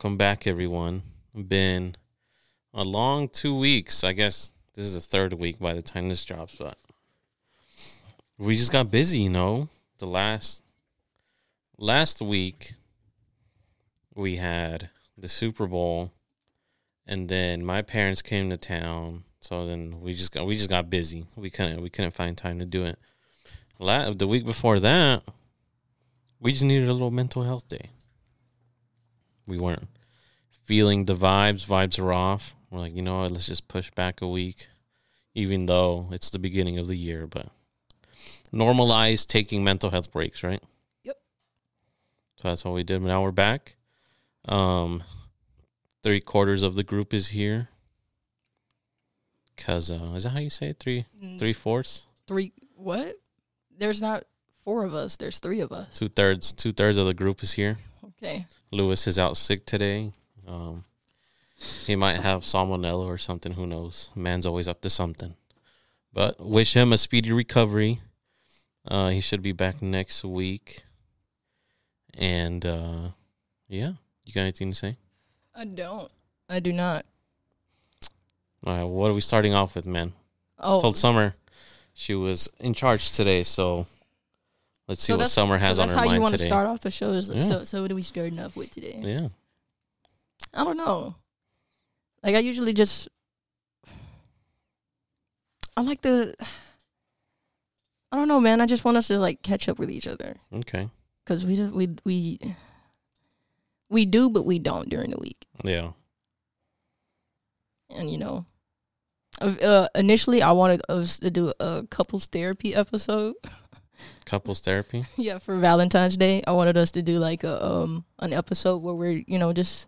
Welcome back, everyone. Been a long two weeks. I guess this is the third week by the time this drops, but we just got busy, you know. The last last week we had the Super Bowl, and then my parents came to town. So then we just got we just got busy. We couldn't we couldn't find time to do it. La- the week before that, we just needed a little mental health day. We weren't feeling the vibes. Vibes are off. We're like, you know what? Let's just push back a week, even though it's the beginning of the year. But normalize taking mental health breaks, right? Yep. So that's what we did. Now we're back. Um, three quarters of the group is here. Cause uh, is that how you say it? Three, Mm, three fourths, Three. What? There's not four of us. There's three of us. two thirds, two thirds of the group is here. Okay. Lewis is out sick today. Um, he might have salmonella or something. Who knows? Man's always up to something. But wish him a speedy recovery. Uh, he should be back next week. And uh, yeah, you got anything to say? I don't. I do not. All right, what are we starting off with, man? Oh. Told Summer she was in charge today, so let's see so what Summer has so on that's how you want to start off the show. Is Yeah. So, so what are we starting off with today? Yeah, I don't know. Like I usually just, I like the. I don't know, man. I just want us to like catch up with each other okay, because we just- we we we do, but we don't during the week. yeah, And you know, uh, initially I wanted us to do a couples therapy episode. couples therapy. yeah, for Valentine's Day, I wanted us to do like a um an episode where we're you know just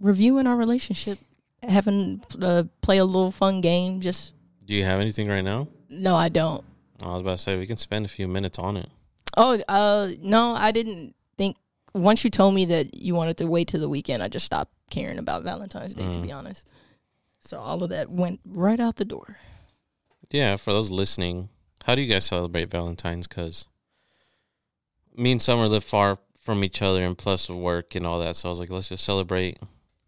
reviewing our relationship, having uh, play a little fun game. Just Do you have anything right now? no, I don't. I was about to say we can spend a few minutes on it. Oh, uh, no, I didn't think. Once you told me that you wanted to wait till the weekend, I just stopped caring about Valentine's Day. To Mm. be honest, so all of that went right out the door. Yeah, for those listening, how do you guys celebrate Valentine's? Because me and Summer live far from each other, and plus work and all that. So I was like, let's just celebrate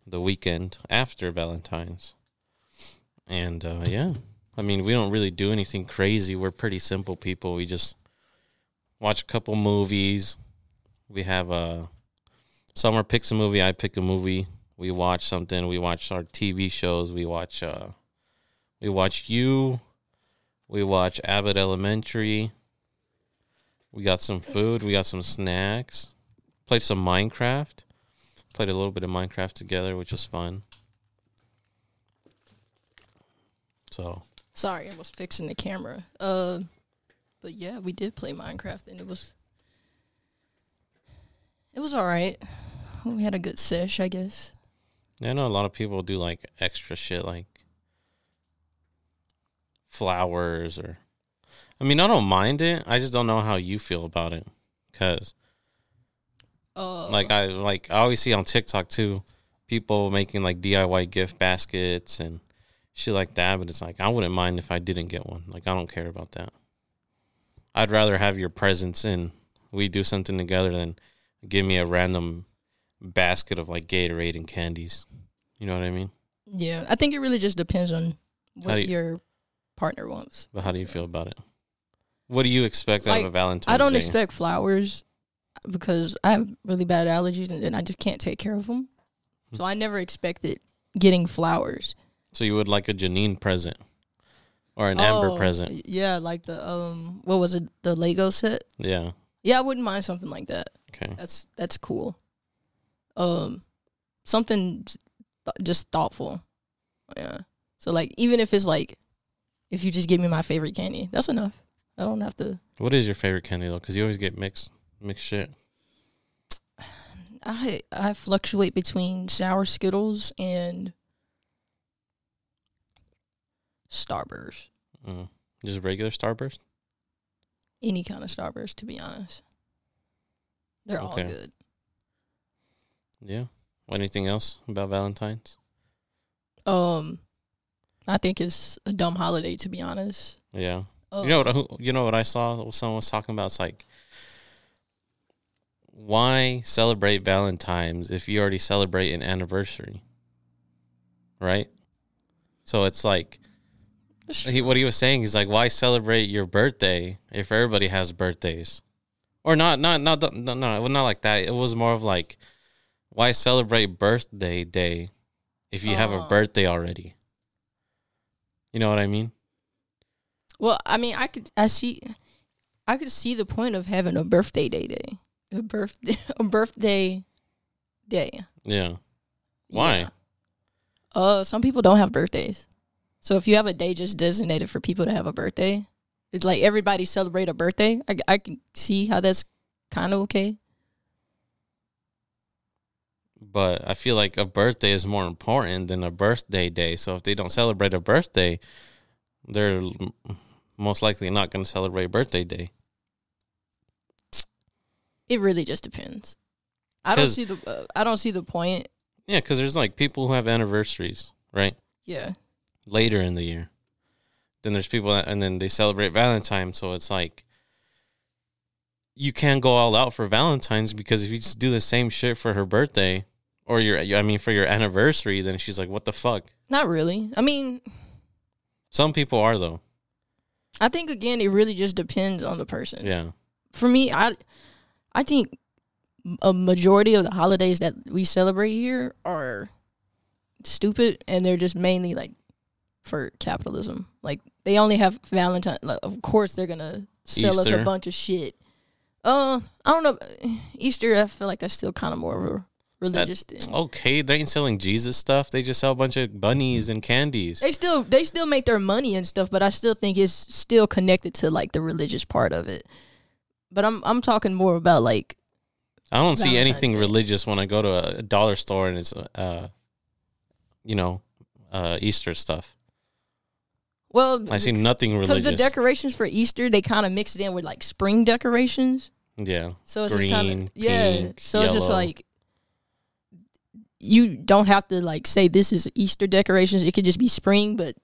the weekend after Valentine's. And uh, yeah, I mean, we don't really do anything crazy. We're pretty simple people. We just watch a couple movies. We have a Summer picks a movie. I pick a movie. We watch something. We watch our TV shows. We watch. Uh, we watch you. We watch Abbott Elementary. We got some food. We got some snacks. Played some Minecraft. Played a little bit of Minecraft together, which was fun. So Sorry, I was fixing the camera. Uh, but yeah, we did play Minecraft, and it was it was all right. We had a good sesh, I guess. yeah, I know a lot of people do like extra shit, like flowers or. I mean, I don't mind it. I just don't know how you feel about it, cause Uh, like I like I always see on TikTok too, people making like DIY gift baskets and shit like that. But it's like I wouldn't mind if I didn't get one. Like I don't care about that. I'd rather have your presence and we do something together than give me a random basket of like Gatorade and candies. You know what I mean? yeah, I think it really just depends on what you- your partner wants. But how do you So, feel about it? What do you expect out Like, of a Valentine's I don't Day? expect flowers because I have really bad allergies, and then I just can't take care of them. So I never expected getting flowers. so you would like a Janine present or an Amber Oh, present? Yeah, like the um, what was it? The Lego set. Yeah. Yeah, I wouldn't mind something like that. Okay. That's that's cool. Um, something th- just thoughtful. Yeah. So like, even if it's like, if you just give me my favorite candy, that's enough. I don't have to. What is your favorite candy though? Because you always get mixed mixed shit. I I fluctuate between sour Skittles and Starburst. Mm. Just regular Starburst. Any kind of Starburst, to be honest. They're all good. Yeah. Anything else about Valentine's? Um, I think it's a dumb holiday, to be honest. Yeah. Uh, You know what? You know what I saw? Someone was talking about. It's like why celebrate Valentine's if you already celebrate an anniversary? Right? So it's like he, what he was saying is like why celebrate your birthday if everybody has birthdays? Or not not not the- no no not like that. It was more of like why celebrate birthday day if you have a Oh. birthday already? You know what I mean? Well, I mean, I could I see I could see the point of having a birthday day day. A birthday a birthday day. Yeah. Why? Yeah. Uh some people don't have birthdays. So if you have a day just designated for people to have a birthday, it's like everybody celebrate a birthday. I I can see how that's kind of okay. But I feel like a birthday is more important than a birthday day. So if they don't celebrate a birthday, they're most likely not going to celebrate birthday day. It really just depends. I don't see the uh, I don't see the point. Yeah, because there's like people who have anniversaries, right? Yeah. Later in the year. Then there's people that, and then they celebrate Valentine's. So it's like, you can't go all out for Valentine's because if you just do the same shit for her birthday or your, I mean, for your anniversary, then she's like, what the fuck? Not really. I mean, Some people are though. I think again it really just depends on the person. Yeah. For me, I I think a majority of the holidays that we celebrate here are stupid and they're just mainly like for capitalism. Like they only have Valentine like, of course they're going to sell us a bunch of shit. Uh, I don't know. Easter, I feel like that's still kind of more of a religious thing. Okay, they ain't selling Jesus stuff. They just sell a bunch of bunnies and candies. They still they still make their money and stuff, but I still think it's still connected to like the religious part of it. But I'm I'm talking more about like I don't see anything Day. religious when I go to a dollar store and it's uh you know, uh Easter stuff. well I see nothing religious. because the decorations for Easter they kind of mix it in with like spring decorations, yeah. so it's just Green, kind of yeah. pink, so it's just like you don't have to like say this is Easter decorations. It could just be spring, but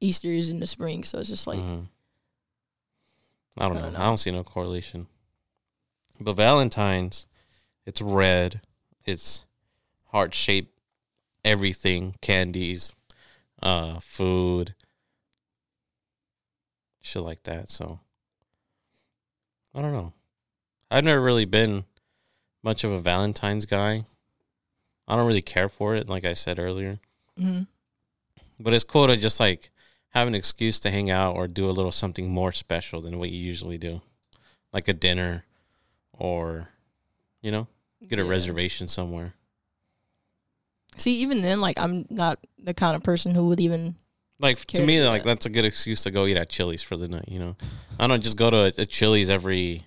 Easter is in the spring, so it's just like Mhm. I don't I know. don't I know. don't see no correlation. But Valentine's, it's red. It's heart shaped everything, candies, uh, food, shit like that. So I don't know. I've never really been much of a Valentine's guy. I don't really care for it, like I said earlier. mhm. But it's cool to just like have an excuse to hang out or do a little something more special than what you usually do. Like a dinner or you know, get a Yeah. reservation somewhere. See, even then, like I'm not the kind of person who would even Like to me, to like that. that's a good excuse to go eat at Chili's for the night. You know, I don't just go to a, a Chili's every.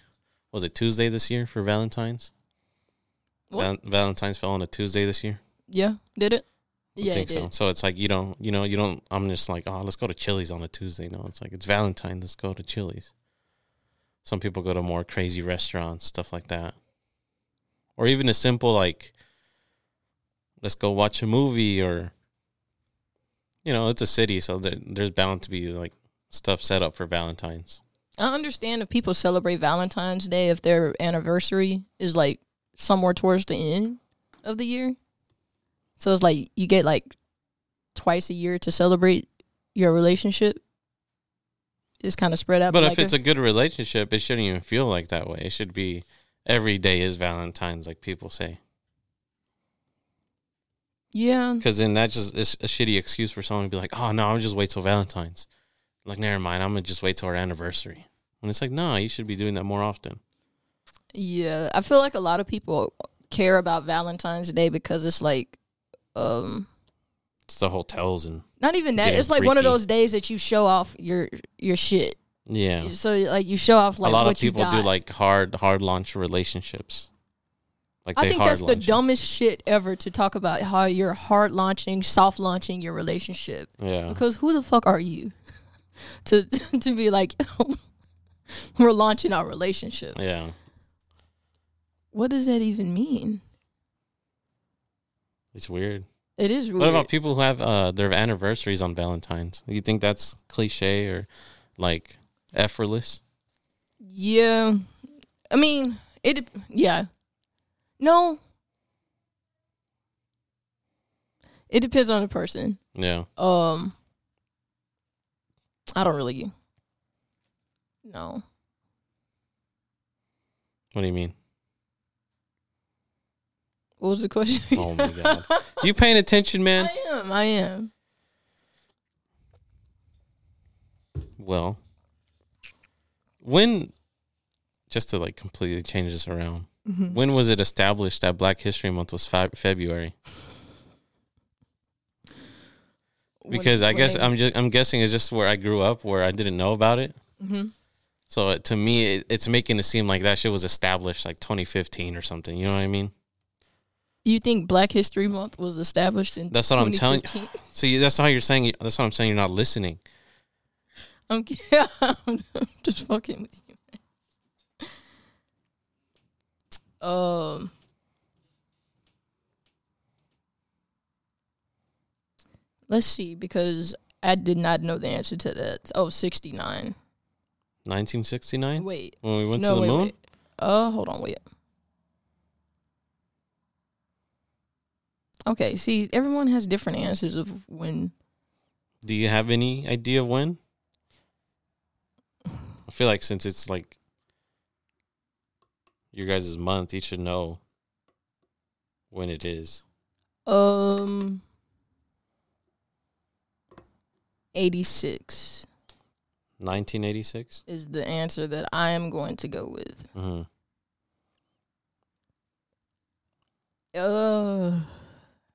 Was it Tuesday this year for Valentine's? Val- Valentine's fell on a Tuesday this year. Yeah, did it? I Yeah, think it did. so. So it's like you don't, you know, you don't. I'm just like, oh, let's go to Chili's on a Tuesday. No, it's like it's Valentine's. Let's go to Chili's. Some people go to more crazy restaurants, stuff like that, or even a simple like, let's go watch a movie, or you know, it's a city, so there, there's bound to be like stuff set up for Valentine's. I understand if people celebrate Valentine's Day if their anniversary is like somewhere towards the end of the year. So it's like you get like twice a year to celebrate your relationship. It's kind of spread out. But like if it's a good relationship, it shouldn't even feel like that way. It should be every day is Valentine's, like people say. yeah, Because then that just is a shitty excuse for someone to be like, oh, no, I'll just wait till Valentine's. Like, never mind. I'm going to just wait till our anniversary. And it's like, no, you should be doing that more often. Yeah. I feel like a lot of people care about Valentine's Day because it's like, um, It's the hotels and, not even that. It's like one of those days that you show off your your shit. yeah. So like you show off like a lot of people do like hard, hard launch relationships. Like I think that's the dumbest shit ever to talk about how you're hard launching, soft launching your relationship. Yeah. Because who the fuck are you to to be like we're launching our relationship? Yeah. What does that even mean? It's weird. It is weird. What about people who have uh, their anniversaries on Valentine's? You think that's cliche or like effortless? yeah, I mean it. Yeah, No. It depends on the person. Yeah. Um I don't really No. What do you mean? What was the question? Oh my god. You paying attention, man? I am, I am. Well, when just to like completely change this around, Mhm. when was it established that Black History Month was February? When- Because I guess they- I'm just I'm guessing it's just where I grew up, where I didn't know about it. Mhm. So to me, it, it's making it seem like that shit was established like 2015 or something. You know what I mean? You think Black History Month was established in That's what I'm telling you. 2015? So that's how you're saying. That's what I'm saying. You're not listening. I'm, yeah, I'm just fucking with you. man. Um, let's see, because I did not know the answer to that. Oh, 69. 1969 Wait. when we went no, to the wait, moon. wait. Uh, hold on, wait. Okay, see, everyone has different answers of when. Do you have any idea of when? I feel like since it's like your guys' month, you should know when it is. Um, 86 1986. is the answer that I am going to go with. Mm-hmm. Uh,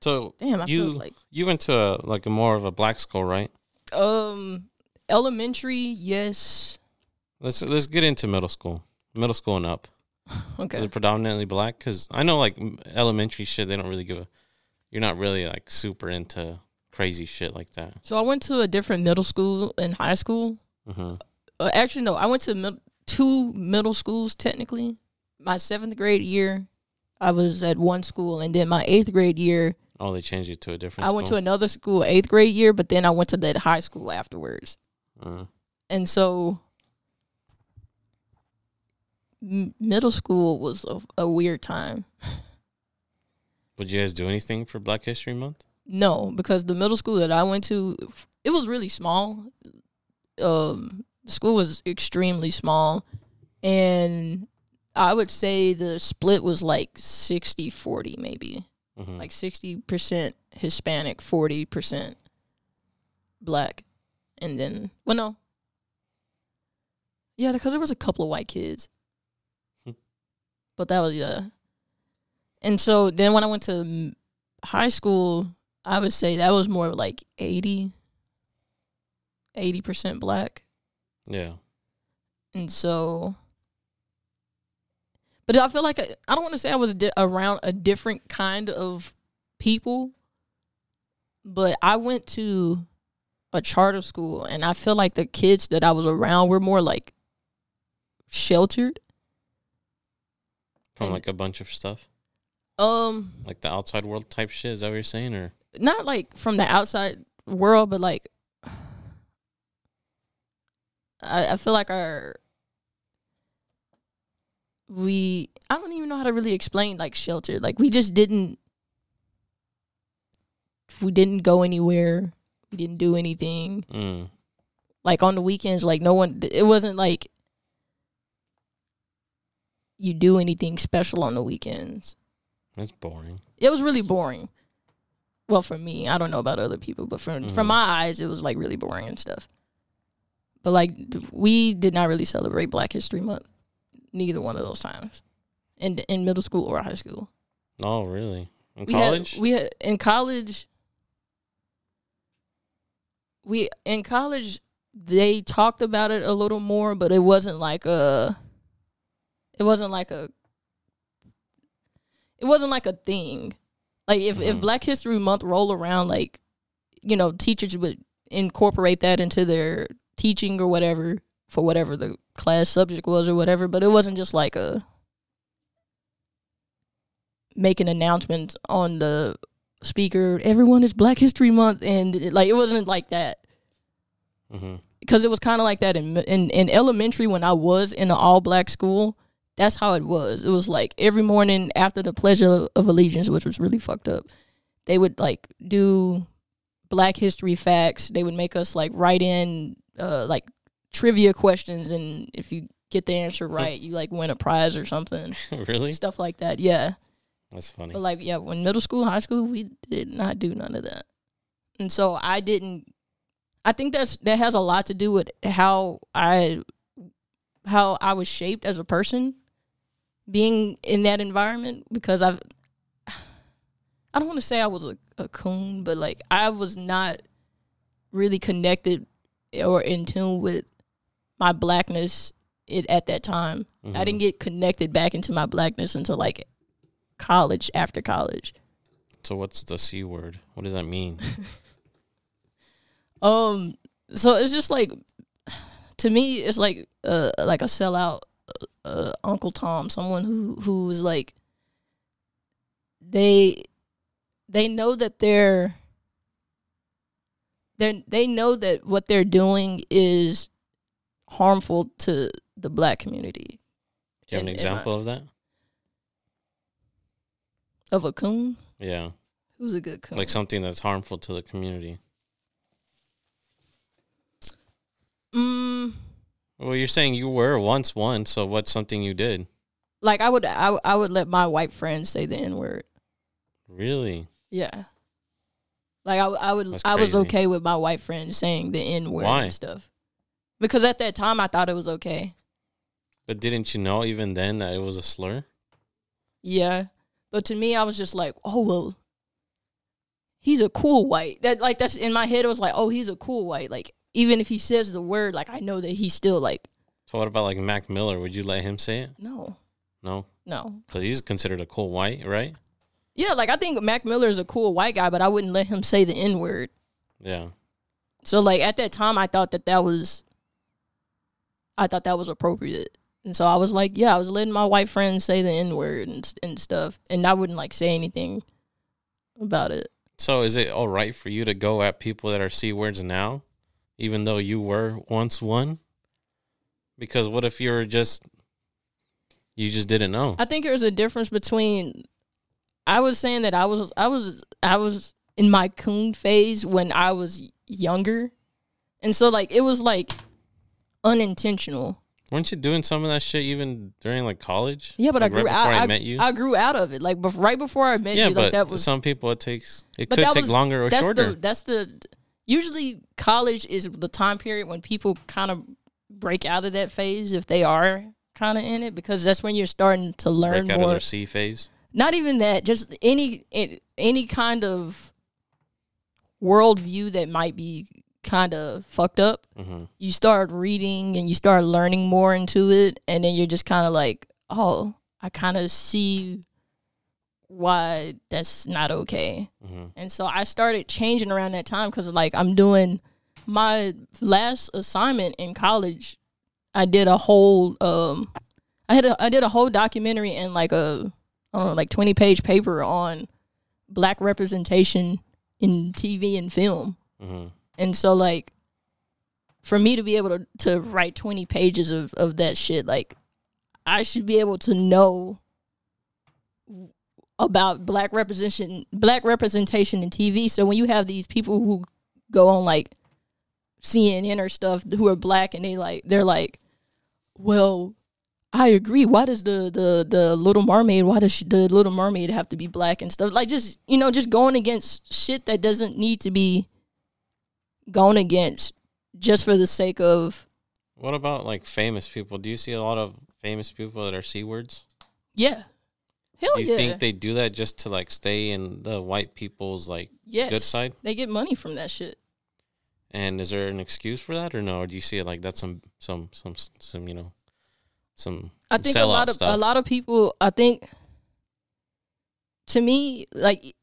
So damn, I feel You- like you went to a, like a more of a black school, right? um elementary, yes. Let's let's get into middle school. Middle school and up. Is Okay. it predominantly black? Because I know like elementary shit, they don't really give a. You're not really like super into crazy shit like that. So I went to a different middle school and high school. Mm-hmm. Uh, actually, no, I went to mid- two middle schools technically. My seventh grade year, I was at one school, and then my eighth grade year, Oh, they changed it to a different. I went to another school eighth grade year, but then I went to that high school afterwards. Mm. And so m- middle school was a, a weird time. Would you guys do anything for Black History Month? No, because the middle school that I went to, it was really small. Um, the school was extremely small, and I would say the split was like 60-40 maybe. Mm-hmm. Like 60% Hispanic, 40% black. And then, well, no. Yeah, because there was a couple of white kids. Hmm. but that was, yeah. And so then when I went to high school, I would say that was more like 80, 80% black. yeah. And so, but I feel like I, I don't want to say I was di- around a different kind of people, but I went to a charter school and I feel like the kids that I was around were more like sheltered. From like a bunch of stuff, Um, like the outside world type shit. Is that what you're saying, or not like from the outside world, but like I, I feel like our we I don't even know how to really explain like shelter. Like we just didn't we didn't go anywhere. We didn't do anything. mm. Like on the weekends, like no one it wasn't like you do anything special on the weekends. that's boring? it was really boring. Well, for me, I don't know about other people, but from Mhm. from my eyes, it was like really boring and stuff. But like we did not really celebrate Black History Month, neither one of those times, in in middle school or high school. Oh, really? In We college? had, we had in college. We in college they talked about it a little more, but it wasn't like a. It wasn't like a. It wasn't like a thing. Like if if Mhm. Black History Month roll around, like, you know, teachers would incorporate that into their teaching or whatever for whatever the class subject was or whatever. But it wasn't just like a make an announcement on the speaker. Everyone is Black History Month, and it- like it wasn't like that mm-hmm. because it was kind of like that in, in in elementary when I was in an all black school. that's how it was. It was like every morning after the Pledge of, of Allegiance, which was really fucked up, they would like do Black History facts. They would make us like write in uh, like trivia questions, and if you get the answer right, you like win a prize or something, really? stuff like that. Yeah, That's funny. but like yeah, when middle school, high school, we did not do none of that, and so I didn't. I think that's that has a lot to do with how I how I was shaped as a person, being in that environment because I've. I don't want to say I was a, a coon, but like I was not really connected or in tune with my blackness it, at that time. I Mhm. didn't get connected back into my blackness until like college after college. So what's the c word? What does that mean? Um, so it's just like to me, it's like uh like a sellout uh, Uncle Tom, someone who who's like they they know that they're they they know that what they're doing is harmful to the black community. Do you have an And- and I- example of that? Of a coon, Yeah, who's a good coon? like something that's harmful to the community. mm, Well, you're saying you were once one, so what's something you did? like I would I, I would let my white friends say the n word. Really? Yeah. Like I, I would, I was okay with my white friends saying the N word and stuff, because at that time I thought it was okay. But didn't you know even then that it was a slur? Yeah, but to me, I was just like, oh well, he's a cool white. That like that's in my head. It was like, oh, he's a cool white. Like even if he says the word, like I know that he's still like, So what about like Mac Miller? Would you let him say it? no, No, no. because he's considered a cool white, right? Yeah, like I think Mac Miller is a cool white guy, but I wouldn't let him say the N word. Yeah. So like at that time, I thought that that was, I thought that was appropriate, and so I was like, yeah, I was letting my white friends say the n word and and stuff, and I wouldn't like say anything about it. So is it all right for you to go at people that are c words now, even though you were once one? Because what if you're just you just didn't know? I think there's a difference between. I was saying that I was I was I was in my coon phase when I was younger, and so like it was like unintentional. Weren't you doing some of that shit even during like college? Yeah, but Like, I grew right out. I, I, met you. I grew out of it. Like bef- right before I met yeah, you, but like that was some people it takes it could take was- longer or that's shorter. the that's the usually college is the time period when people kind of break out of that phase if they are kind of in it because that's when you're starting to learn Break out of more. their C phase. Not even that, just any any kind of worldview that might be kind of fucked up. hmm You start reading and you start learning more into it, and then you're just kind of like, oh, I kind of see why that's not okay. hmm And so I started changing around that time because like I'm doing my last assignment in college. I did a whole um, I had a I did a whole documentary and like a I don't know like twenty page paper on black representation in TV and film. hmm And so like for me to be able to to write 20 pages of of that shit like I should be able to know about black representation black representation in TV. So when you have these people who go on like CNN or stuff who are black and they like they're like, well, I agree. Why does the the the Little Mermaid? Why does she, the Little Mermaid have to be black and stuff? Like just you know, just going against shit that doesn't need to be gone against just for the sake of What about like famous people? Do you see a lot of famous people that are c words? yeah, hell Do you yeah, think they do that just to like stay in the white people's like? yes. good side? They get money from that shit. And is there an excuse for that or no? Or do you see it like that's some some some some you know some I think a lot of stuff? a lot of people. I think to me, like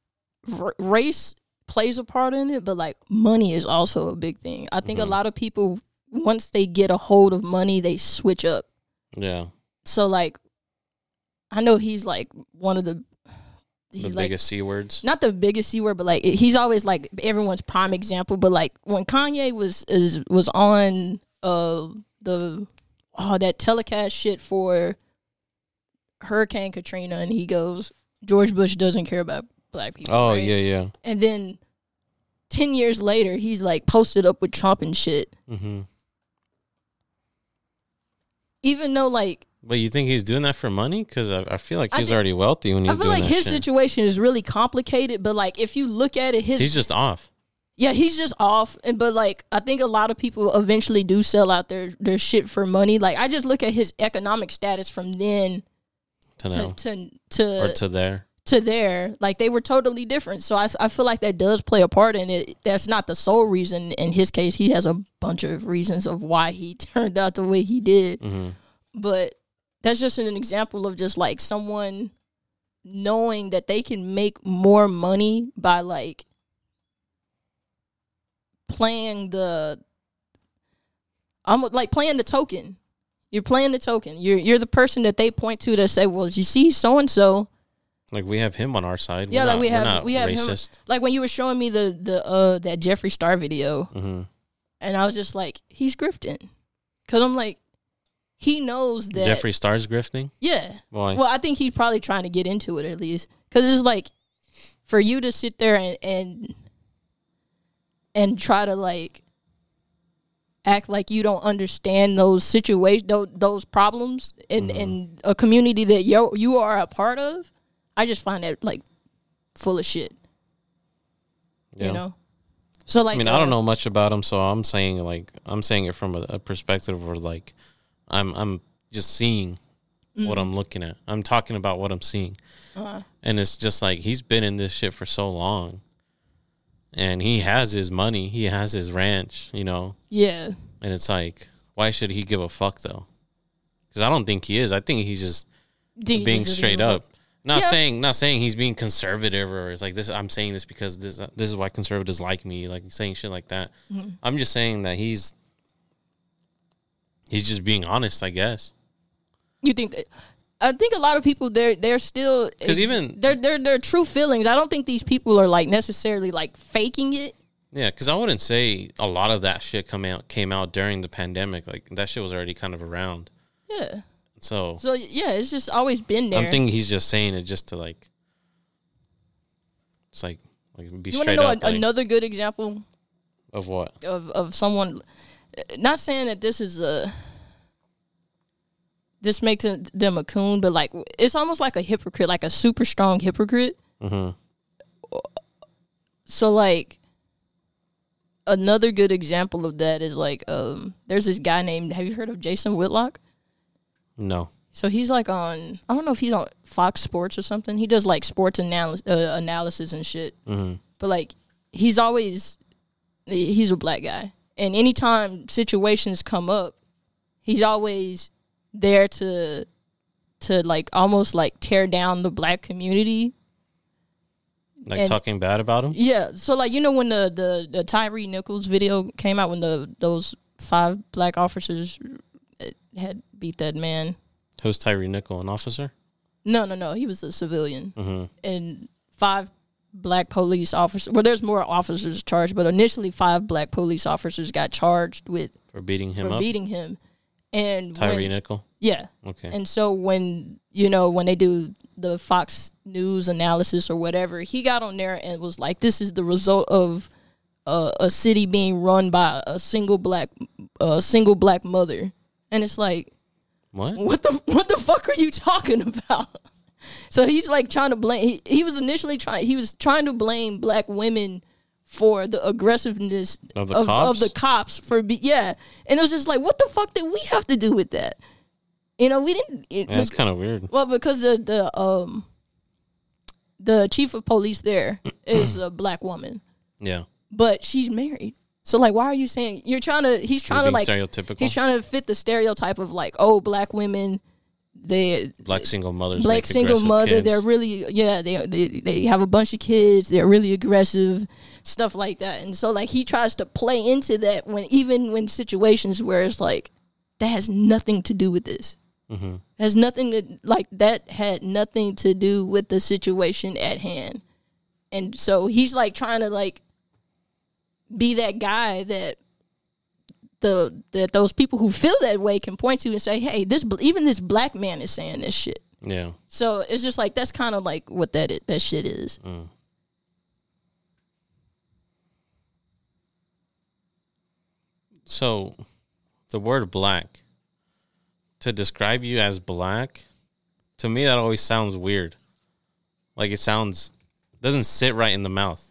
r- race plays a part in it, but like money is also a big thing. I think Mhm. a lot of people once they get a hold of money, they switch up. yeah, So like, I know he's like one of the the he's like biggest c words. not the biggest c word, but like he's always like everyone's prime example. But like when Kanye was is was on uh the oh that telecast shit for Hurricane Katrina, and he goes, George Bush doesn't care about black people. Oh right? yeah, yeah. And then ten years later, he's like posted up with Trump and shit. hmm Even though like But you think he's doing that for money? Because I, I feel like he's think- already wealthy when he's I feel like his shit. situation is really complicated, but like if you look at it, his he's just off. yeah, he's just off. And but like I think a lot of people eventually do sell out their their shit for money. Like I just look at his economic status from then To to to to, or to there. To there. Like they were totally different. So I, I feel like that does play a part in it. That's not the sole reason. In his case, he has a bunch of reasons of why he turned out the way he did. hmm But that's just an example of just like someone knowing that they can make more money by like playing the I'm like playing the token. You're playing the token. You're you're the person that they point to to say, "Well, you see so and so Like we have him on our side. Yeah, we're like not, we have we have him. Like when you were showing me the the uh that Jeffree Star video, hmm and I was just like, he's grifting, because I'm like, he knows that. Jeffree Star's grifting. Yeah. Why? Well, I think he's probably trying to get into it at least, because it's like, for you to sit there and and and try to like act like you don't understand those situations, those, those problems in Mm-hmm. in a community that you you are a part of. I just find that like full of shit. yeah. You know. So like, I mean, I don't uh, know much about him, so I'm saying like I'm saying it from a, a perspective where like I'm I'm just seeing what I'm looking at. I'm talking about what I'm seeing, Uh-huh. and it's just like he's been in this shit for so long, and he has his money, he has his ranch, you know, Yeah. and it's like why should he give a fuck though? Because I don't think he is. I think he's just Think being just straight up. fuck. Not Yeah. saying not saying he's being conservative or it's like this. I'm saying this because this this is why conservatives like me. Like saying shit like that. Mm-hmm. I'm just saying that he's he's just being honest. I guess. You think that? I think a lot of people they're they're still 'Cause even- they're they're they're true feelings. I don't think these people are like necessarily like faking it. Yeah, because I wouldn't say a lot of that shit come out came out during the pandemic. Like that shit was already kind of around. Yeah. So So yeah, it's just always been there. I'm thinking he's just saying it just to like. It's like like be you straight know up a, like, another good example of what. of of someone? Not saying that this is a this makes them a coon, but like it's almost like a hypocrite, like a super strong hypocrite. hmm so like another good example of that is like um there's this guy named have you heard of Jason Whitlock? No. So he's like on I don't know if he's on Fox Sports or something. He does like sports analysis uh, analysis and shit. hmm But like he's always he's a black guy. And anytime situations come up, he's always there to to like almost like tear down the black community Like And- talking bad about him. Yeah. So like you know when the the, the Tyre Nichols video came out when the those five black officers uh, had beat that man. Who's Tyre Nickel, an officer? No, no, no. He was a civilian, hmm and five black police officers. Well, there's more officers charged, but initially five black police officers got charged with For beating him for up. beating him. And Tyre when, Nickel. yeah, Okay. and so when you know when they do the Fox News analysis or whatever, he got on there and was like, "This is the result of uh, a city being run by a single black, a single black mother," and it's like, what? what the what the fuck are you talking about? So he's like trying to blame. He, he was initially trying. He was trying to blame black women for the aggressiveness Of the of, cops? the cops for be, yeah, and it was just like, what the fuck did we have to do with that? You know, we didn't. It, Yeah, that's kind of weird. well, because the the um the chief of police there is a black woman, Yeah. but she's married. So like, why are you saying you're trying to? He's trying to like stereotypical. he's trying to fit the stereotype of like, oh, black women, they black single mothers. black single mother. kids. They're really yeah. They they they have a bunch of kids. They're really aggressive, stuff like that. And so like he tries to play into that when even when situations where it's like that has nothing to do with this. Mhm. Has nothing to like that had nothing to do with the situation at hand. And so he's like trying to like be that guy that the that those people who feel that way can point to and say, "Hey, this even this black man is saying this shit." Yeah. So it's just like that's kind of like what that i- that shit is. Mm. So, the word black to describe you as black, to me that always sounds weird. Like it sounds doesn't sit right in the mouth.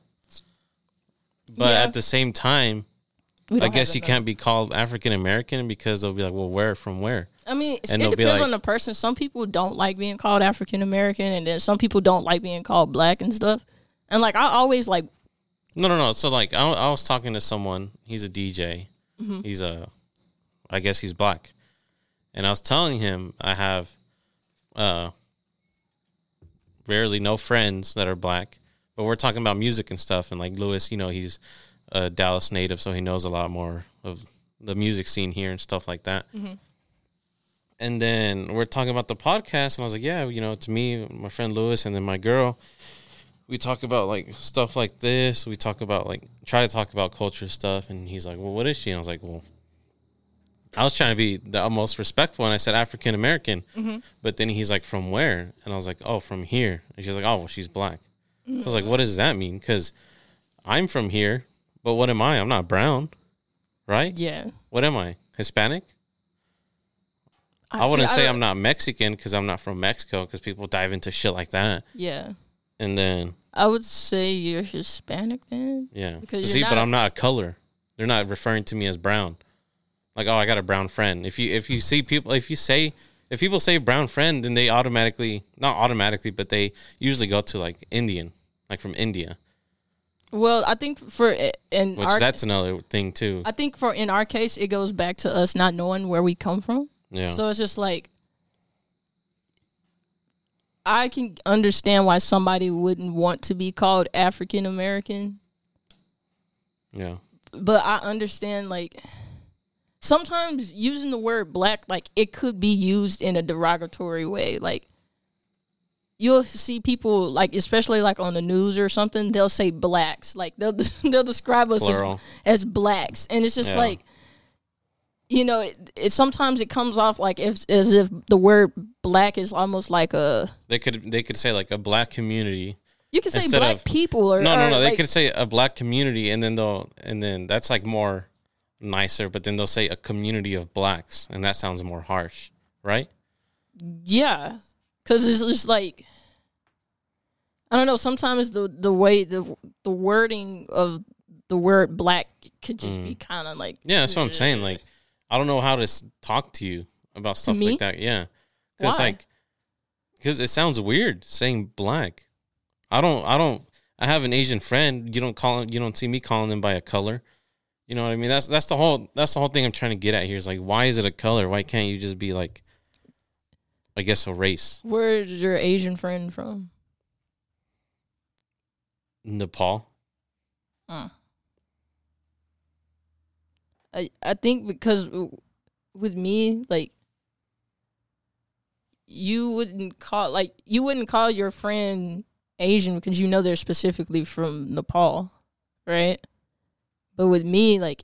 But Yeah. at the same time, I guess you can't be called African American because they'll be like, "Well, where from where?" I mean, And it depends like- on the person. Some people don't like being called African American, and then some people don't like being called black and stuff. And like I always like, No, no, no. So like, I, I was talking to someone. He's a DJ. Mm-hmm. He's a, I guess he's black, and I was telling him I have, uh, rarely no friends that are black, but we're talking about music and stuff. And like Lewis, you know, he's a Dallas native, so he knows a lot more of the music scene here and stuff like that. Mm-hmm. And then we're talking about the podcast, and I was like, yeah, you know, it's me, my friend Lewis, and then my girl we talk about like stuff like this. We talk about like try to talk about culture stuff, and he's like, "Well, what is she?" And I was like, "Well, I was trying to be the most respectful, and I said African American, mm-hmm. but then he's like, "From where?" And I was like, "Oh, from here." And she's like, "Oh, well, she's black." So I was like, "What does that mean?" Because I'm from here, but what am I? I'm not brown, right? yeah. What am I? Hispanic? I, wouldn't see, say don't- I'm not Mexican because I'm not from Mexico. Because people dive into shit like that, Yeah, and then I would say you're Hispanic then. Yeah. Because See, you're but I'm not a color. They're not referring to me as brown. Like, oh, I got a brown friend. If you if you see people if you say if people say brown friend, then they automatically not automatically, but they usually go to like Indian, like from India, Well, I think for in which our, that's another thing too. I think for in our case, it goes back to us not knowing where we come from. Yeah. So it's just like I can understand why somebody wouldn't want to be called African American, yeah. but I understand like sometimes using the word black like it could be used in a derogatory way. Like you'll see people like especially like on the news or something, they'll say blacks. Like they'll they'll describe us as, as blacks. And it's just Yeah. like you know, it, it sometimes it comes off like if as if the word black is almost like a They could they could say like a black community. you can say black of- people or No, no, no. They like- could say a black community, and then they'll and then that's like more nicer. But then they'll say a community of blacks, and that sounds more harsh, right? Yeah, because it's just like I don't know. Sometimes the the way the the wording of the word black could just be mm. kind of like Yeah, that's what I'm saying. Like, I don't know how to talk to you about stuff Me? like that. Yeah, because like, because it sounds weird saying black. I don't. I don't. I have an Asian friend. You don't call. You don't see me calling them by a color. You know what I mean? That's that's the whole. That's the whole thing I'm trying to get at here. Is like, why is it a color? Why can't you just be like, I guess a race? Where's your Asian friend from? Nepal. I I think because with me like you wouldn't call like you wouldn't call your friend Asian because you know they're specifically from Nepal, right? But with me, like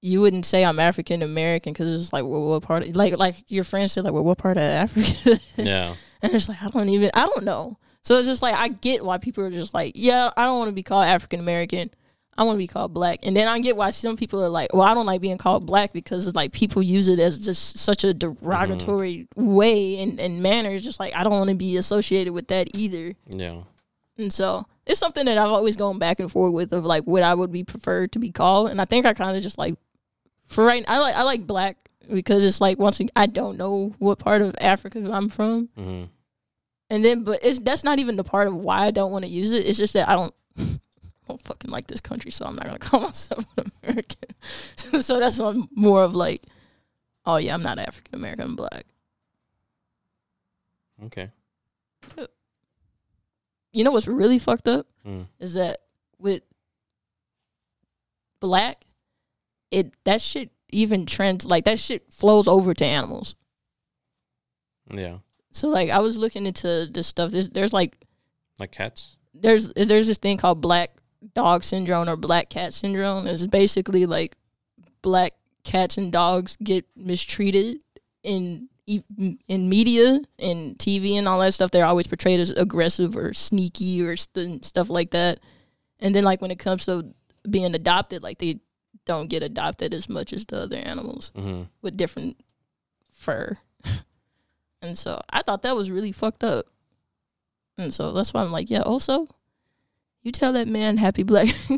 you wouldn't say I'm African American because it's like, well, what part? Of, like, like your friend said, like, well, what part of Africa? Yeah. And it's like I don't even I don't know. So it's just like I get why people are just like, yeah, I don't want to be called African American. I want to be called black. And then I get why some people are like, well, I don't like being called black because it's like people use it as just such a derogatory way and, and manner. It's just like I don't want to be associated with that either. Yeah. And so it's something that I've always gone back and forth with of like what I would be preferred to be called. And I think I kind of just like for right I like I like black because it's like once again, I don't know what part of Africa I'm from. hmm And then, but it's that's not even the part of why I don't want to use it. It's just that I don't, I don't fucking like this country, so I'm not gonna call myself an American. so that's why I'm more of like, oh yeah, I'm not African American, I'm black. Okay. You know what's really fucked up Mm. is that with black, it that shit even trends like that shit flows over to animals. Yeah. So like I was looking into this stuff. There's, there's like Like cats. there's there's this thing called black dog syndrome or black cat syndrome. It's basically like black cats and dogs get mistreated in in media and TV and all that stuff, they're always portrayed as aggressive or sneaky or st- stuff like that. And then like when it comes to being adopted, like they don't get adopted as much as the other animals hmm with different fur. and so I thought that was really fucked up. And so that's why I'm like, yeah, also, you tell that man happy Black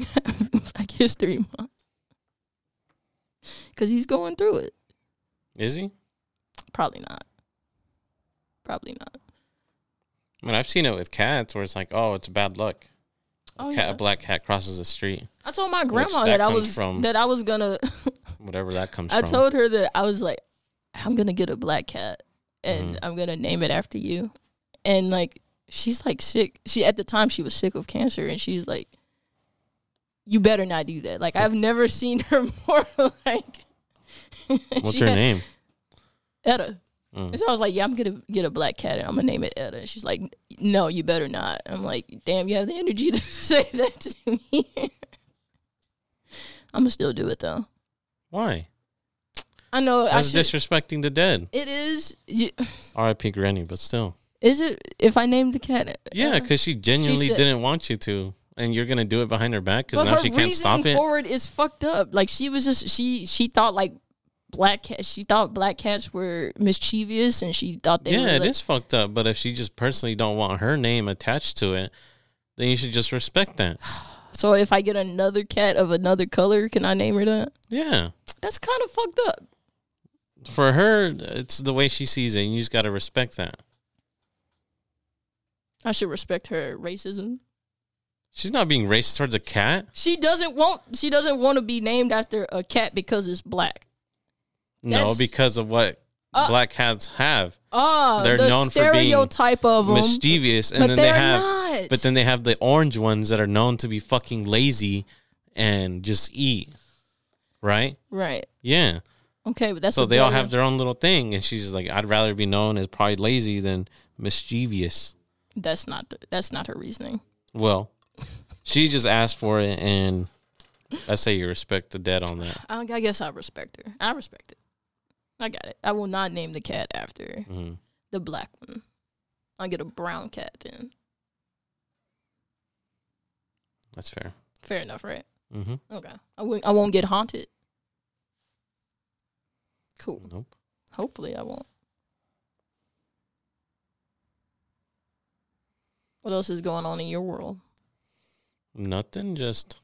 Black History Month. Cause he's going through it. Is he? Probably not. Probably not. I mean, I've seen it with cats where it's like, oh, it's bad luck. Oh, cat, yeah. A black cat crosses the street, I told my grandma that that, I was from- that I was gonna whatever that comes I from. told her that I was like, I'm gonna get a black cat and Mhm. I'm gonna name it after you. And like she's like sick. She at the time she was sick of cancer and she's like, You better not do that. Like I've never seen her more like What's her had- name? Etta. Mm. And so I was like, Yeah, I'm gonna get a black cat and I'm gonna name it Etta. And she's like, No, you better not. I'm like, damn, you have the energy to say that to me. I'm gonna still do it though. Why? I know I That's should, disrespecting the dead. it is. you- R.I.P. Granny, but still. Is it if I name the cat? Yeah, because she genuinely said- didn't want you to, and you're gonna do it behind her back because now she can't stop it. for is fucked up. Like she was just she she thought like black cats. She thought black cats were mischievous, and she thought they yeah, were. it like, is fucked up. But if she just personally don't want her name attached to it, then you should just respect that. So if I get another cat of another color, can I name her that? Yeah, That's kind of fucked up. for her, it's the way she sees it, and you just gotta respect that. I should respect her racism. She's not being racist towards a cat. She doesn't want. She doesn't want to be named after a cat because it's black. No, That's- because of what Uh, black cats have Ah, They're the known for being stereotype of them. mischievous, and but then they're have, not. but then they have the orange ones that are known to be fucking lazy and just eat. Right? right. Yeah. Okay, but that's so what they all have their own little thing, and she's like, "I'd rather be known as probably lazy than mischievous." That's not. The, that's not her reasoning. Well, she just asked for it, and I say you respect the dead on that. I, I guess I respect her. I respect it. I got it. I will not name the cat after hmm the black one. I'll get a brown cat then. That's fair. Fair enough, right? Mm-hmm. Okay. I won't. I won't get haunted. Cool. Nope. Hopefully, I won't. What else is going on in your world? Nothing. Just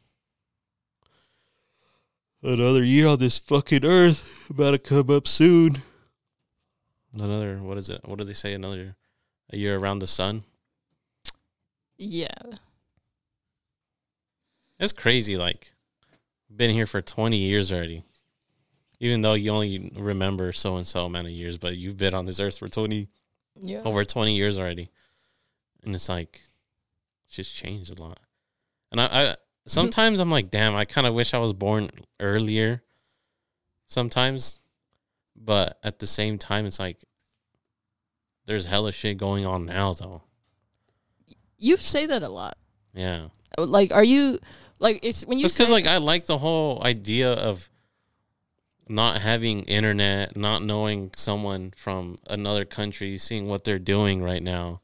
another year on this fucking earth about to come up soon. Another. What is it? What do they say? Another a year around the sun. Yeah. It's crazy. Like, been here for 20 years already. Even though you only remember so and so amount of years, but you've been on this earth for 20, Yeah. over 20 years already. And it's like, it's just changed a lot. And I, I sometimes I'm like, damn, I kind of wish I was born earlier sometimes. But at the same time, it's like, there's hella shit going on now, though. You say that a lot. Yeah. Oh, like, are you like it's when you because like I like the whole idea of not having internet, not knowing someone from another country, seeing what they're doing right now.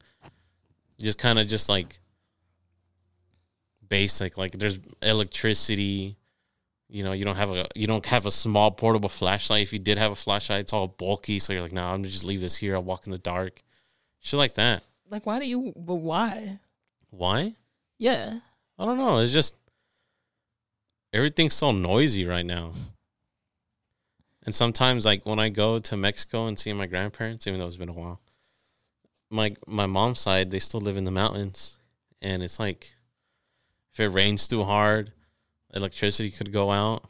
Just kind of just like basic. Like there's electricity. You know, you don't have a you don't have a small portable flashlight. If you did have a flashlight, it's all bulky. So you're like, nah, I'm gonna just leave this here. I'll walk in the dark. Shit like that. like why do you? But why? Why? Yeah. I don't know. It's just everything's so noisy right now. And sometimes, like when I go to Mexico and see my grandparents, even though it's been a while, my my mom's side they still live in the mountains, and it's like if it rains too hard, electricity could go out.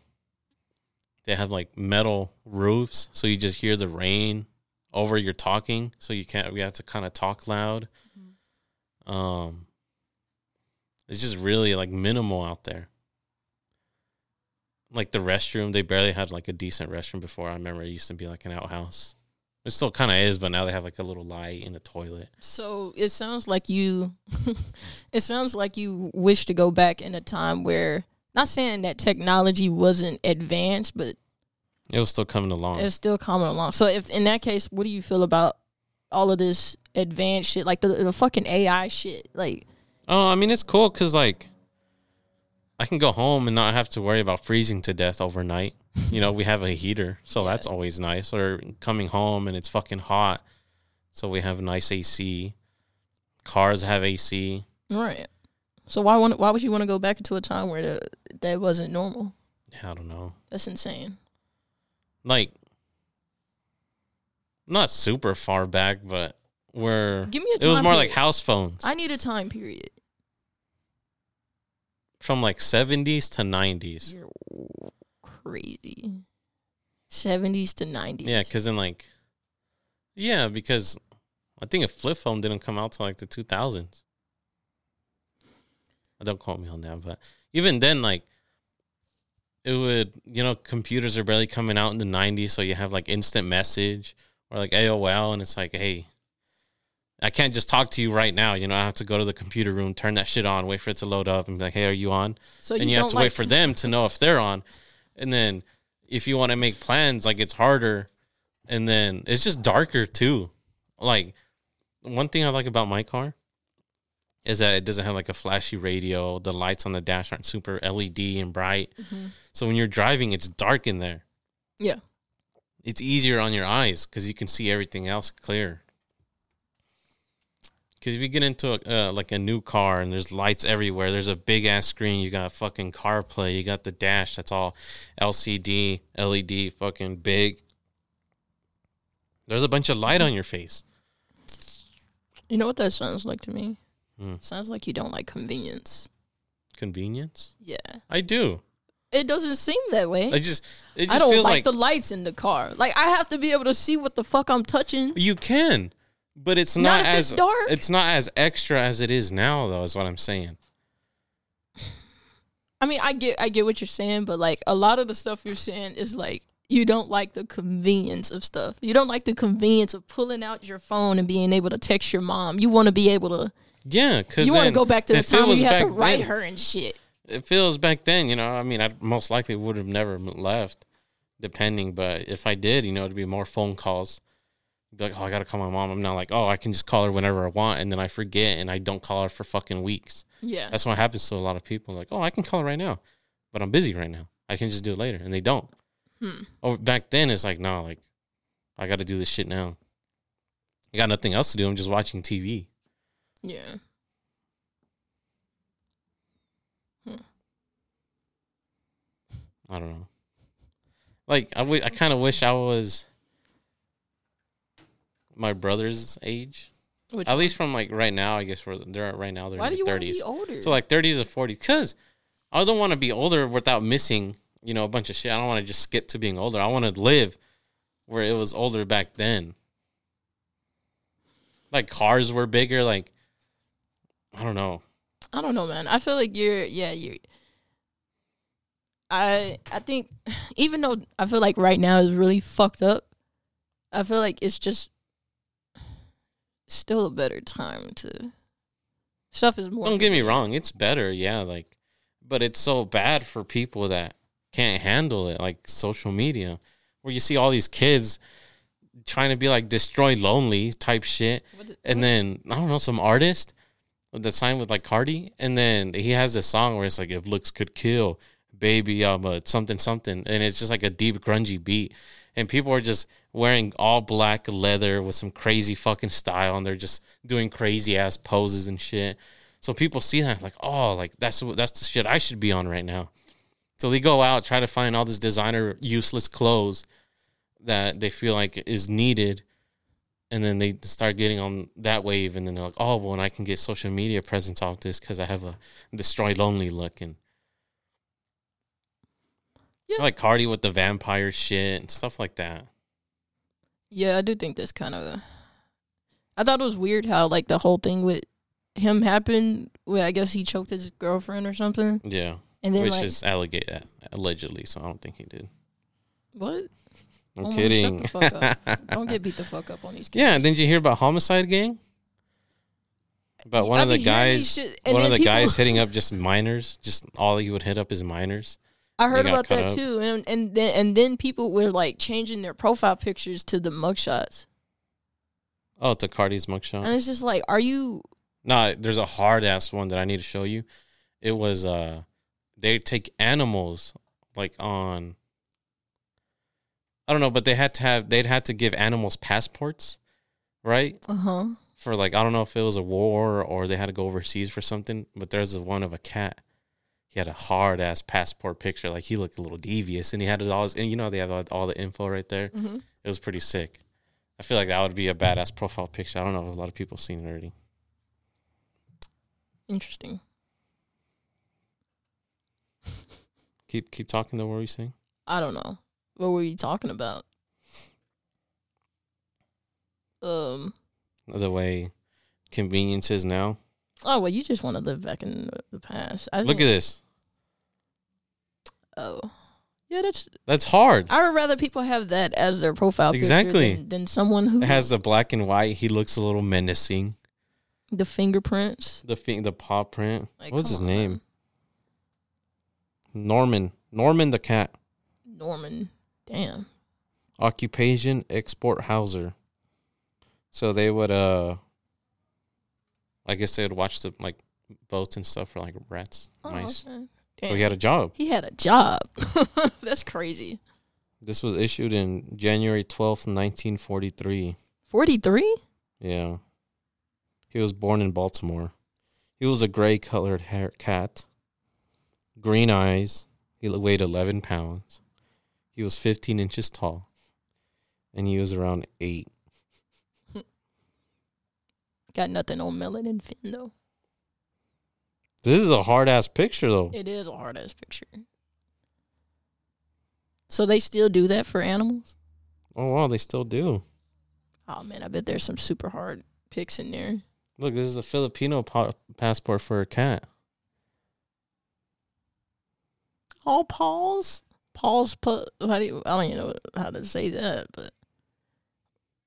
They have like metal roofs, so you just hear the rain over your talking, so you can't. We have to kind of talk loud. Um, it's just really like minimal out there. Like the restroom, they barely had like a decent restroom before. I remember it used to be like an outhouse. It still kind of is, but now they have like a little light in the toilet. So it sounds like you. it sounds like you wish to go back in a time where, not saying that technology wasn't advanced, but It was still coming along. It's still coming along. So if in that case, what do you feel about all of this advanced shit, like the the fucking AI shit? Like, oh, I mean, it's cool because like I can go home and not have to worry about freezing to death overnight. You know, we have a heater, so that's always nice. Or coming home and it's fucking hot, so we have nice AC. Cars have AC. right. So why want why would you want to go back into a time where the, that wasn't normal? Yeah, I don't know. That's insane. Like, not super far back, but where Give me a it was more like house phones I need a time period. from like 70s to 90s. You're crazy. Seventies to nineties. Yeah, because then like, yeah, because I think a flip phone didn't come out till like the 2000s. Don't quote me on that, but even then, like, it would, you know, computers are barely coming out in the 90s, so you have like instant message or like AOL, and it's like, hey, I can't just talk to you right now. You know, I have to go to the computer room, turn that shit on, wait for it to load up, and be like, hey, are you on? So and you, have to like, wait for them to know if they're on. And then if you want to make plans, like it's harder. And then it's just darker too. Like one thing I like about my car is that it doesn't have like a flashy radio. The lights on the dash aren't super LED and bright. Mhm. So when you're driving, it's dark in there. Yeah. It's easier on your eyes because you can see everything else clear. Because if you get into a, uh, like a new car and there's lights everywhere, there's a big ass screen. You got fucking CarPlay. You got the dash that's all LCD, LED, fucking big. There's a bunch of light on your face. You know what that sounds like to me? Hmm. Sounds like you don't like convenience. Convenience. Yeah. I do. It doesn't seem that way. I just it just I don't like, like, the lights in the car. Like I have to be able to see what the fuck I'm touching. you can, but it's Not not, as it's dark. it's not as extra as it is now. Though is what I'm saying. I mean, I get I get what you're saying, but like a lot of the stuff you're saying is like you don't like the convenience of stuff. You don't like the convenience of pulling out your phone and being able to text your mom. You want to be able to. Yeah, because You want to go back to the time when you have to write then- her and shit. it feels back then, you know. I mean, I most likely would have never left, depending. But if I did, you know, it'd be more phone calls. Be like, oh, I gotta call my mom. I'm not like, oh, I can just call her whenever I want, and then I forget, and I don't call her for fucking weeks. Yeah. That's what happens to a lot of people. Like, oh, I can call her right now, but I'm busy right now. I can just do it later, and they don't. Hmm. Oh, back then it's like, no, like, I got to do this shit now. I got nothing else to do. I'm just watching TV. Yeah. I don't know. Like I, w- I kind of wish I was my brother's age. Which At least from like right now, I guess we're they're at right now they're why in their want to thirties. be older? So like thirties or forties, because I don't want to be older without missing, you know, a bunch of shit. I don't want to just skip to being older. I want to live where it was older back then. Like cars were bigger. Like I don't know. I don't know, man. I feel like you're yeah, you I I think even though I feel like right now is really fucked up, I feel like it's just still a better time to stuff is more Don't get me wrong, it's better, yeah, like but it's so bad for people that can't handle it, like social media, where you see all these kids trying to be like destroy lonely type shit. And then I don't know, some artist that signed with like Carti, and then he has this song where it's like if looks could kill, baby, I'm a something something, and it's just like a deep grungy beat, and people are just wearing all black leather with some crazy fucking style, and they're just doing crazy ass poses and shit. So people see that like, oh, like that's that's the shit I should be on right now. So they go out try to find all this designer useless clothes that they feel like is needed and then they start getting on that wave and then they're like oh well and i can get social media presence off this because i have a destroy lonely look and Yeah. like carti with the vampire shit and stuff like that Yeah, I do think that's kind of. I thought it was weird how like the whole thing with him happened. Where I guess he choked his girlfriend or something, yeah and then which like is allegate allegedly so i don't think he did what? i'm Oh, man, kidding Shut the fuck up! Don't get beat the fuck up on these. Kids. yeah didn't you hear about Homixide Gang about one I of the be hearing these guys shit, one of the people- guys hitting up just minors just all he would hit up is minors I heard about that up. too, and and then and then people were like changing their profile pictures to the mugshots, Oh, to Carti's mugshot. and it's just like, are you? No, there's a hard ass one that I need to show you. It was uh they take animals like on I don't know, but they had to have they'd had to give animals passports, right? Uh huh. For like I don't know if it was a war or they had to go overseas for something, but there's one of a cat. He had a hard ass passport picture, like he looked a little devious, and he had his all his, and you know they have all, all the info right there. hmm It was pretty sick. I feel like that would be a badass profile picture. I don't know if a lot of people seen it already. Interesting. Keep keep talking though. What were you saying? I don't know. What were you talking about? Um. the way convenience is now. Oh well, you just want to live back in the, past. I Look at this. Oh, yeah. That's. That's hard. I would rather people have that as their profile picture Exactly. than, than someone who It has the black and white. He looks a little menacing. the fingerprints. The fi- the paw print. Like, What's his come name? on. Norman. Norman the cat. Norman. Damn. Occupation export houser. So they would uh I guess they would watch the like boats and stuff for like rats, Oh, mice. okay. So he had a job. He had a job. That's crazy. This was issued in January twelfth, nineteen forty three. 43? Yeah. He was born in Baltimore. He was a gray colored hair cat, green eyes. He weighed 11 pounds. He was 15 inches tall. And he was around eight. Got nothing on melanin fin though. This is a hard ass picture, though. It is a hard ass picture. So they still do that for animals? Oh, wow. They still do. Oh man, I bet there's some super hard pics in there. Look, this is a Filipino pa- passport for a cat. All paws? Paws pu- how do you, I don't even know how to say that, but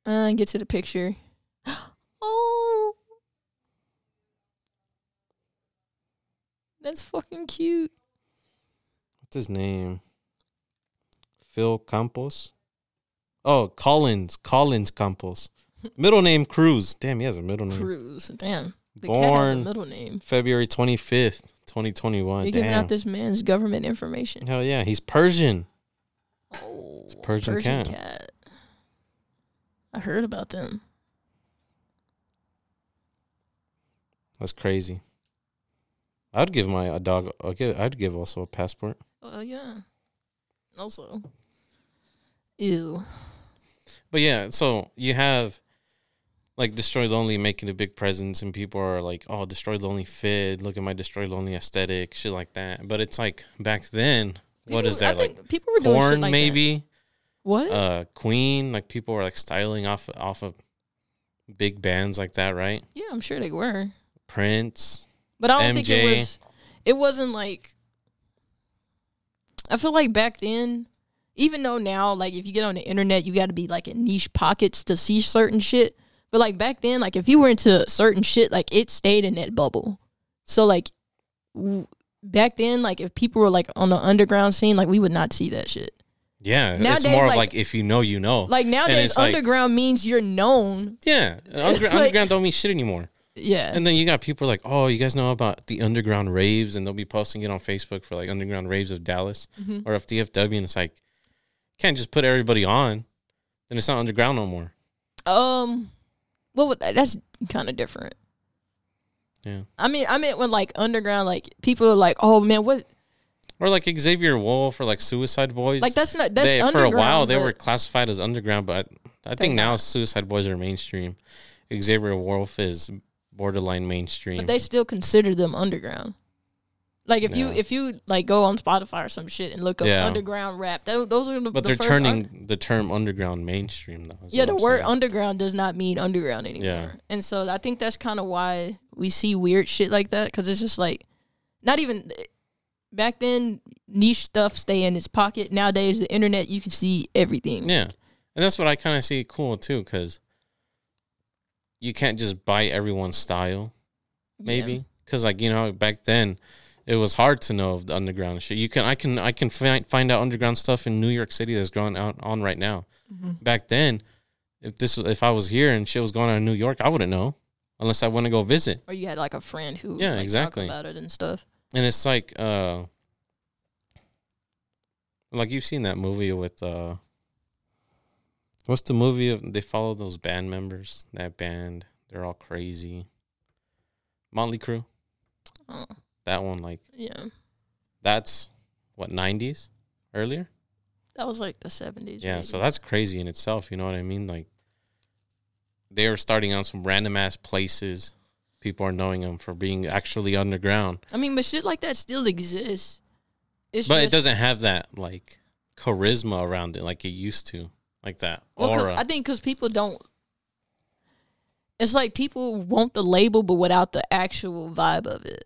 uh get to the picture. That's fucking cute. What's his name? Phil Campos? Oh, Collins. Collins Campos. Middle name Cruz. Damn, he has a middle name. Cruz. Damn. The cat has a Born middle name. February 25th, 2021. You're giving Damn. out this man's government information. Hell yeah, he's Persian. Oh, a Persian cat. cat. I heard about them. That's crazy. I'd give my a dog. I'd give, I'd give also a passport. Oh yeah. Also, ew. But yeah, so you have like Destroy Lonely making a big presence, and people are like, "Oh, Destroy Lonely fit. Look at my Destroy Lonely aesthetic, shit like that." But it's like back then, what People- is that I like? think people were doing Porn, like that. maybe. What? Uh, Queen, like people were like styling off off of big bands like that, right? yeah, I'm sure they were, Prince. But I don't think it was. It wasn't like. I feel like back then, even though now, like if you get on the internet, you got to be like in niche pockets to see certain shit. But like back then, like if you were into certain shit, like it stayed in that bubble. So like w- back then, like if people were like on the underground scene, like we would not see that shit. Yeah, it's Nowadays, more of like- like if you know, you know. Like nowadays, it's like- underground means you're known. yeah, underground, Like- underground don't mean shit anymore. Yeah. And then you got people like, oh, you guys know about the underground raves, and they'll be posting it on Facebook for like underground raves of Dallas Mhm. or if DFW, and it's like, can't just put everybody on, then it's not underground no more. Um, well, that's kind of different. Yeah. I mean, I meant when like underground, like people are like, oh man, what? Or like Xavier Wulf or like Suicide Boys. Like that's not that's they, for a while they were classified as underground, but I think now. Suicide Boys are mainstream. Xavier Wulf is borderline mainstream. but they still consider them underground. Like if you if you like go on Spotify or some shit and look up Yeah. underground rap, those, those are the but the they're turning un- the term underground mainstream though. yeah, the word saying. underground does not mean underground anymore. Yeah. And so I think that's kind of why we see weird shit like that because it's just like not even back then niche stuff stay in its pocket. Nowadays the internet you can see everything. Yeah, and that's what I kind of see cool too, because you can't just buy everyone's style. Maybe because like you know back then, it was hard to know of the underground shit. You can I can I can find find out underground stuff in New York City that's going out on right now. Mhm. Back then, if this if I was here and shit was going on in New York, I wouldn't know unless I want to go visit. Or you had like a friend who Yeah, like, exactly. about it and stuff. And it's like uh like you've seen that movie with uh what's the movie of they follow those band members, that band, they're all crazy. Motley Crue. Oh, That one like yeah, that's what 90s earlier? that was like the seventies. Yeah, so that's crazy in itself, you know what I mean? Like they were starting on some random ass places. People are knowing them for being actually underground. I mean, but shit like that still exists. It's But it doesn't have that like charisma around it like it used to. Like that Well, aura. I think because people don't. It's like people want the label, but without the actual vibe of it.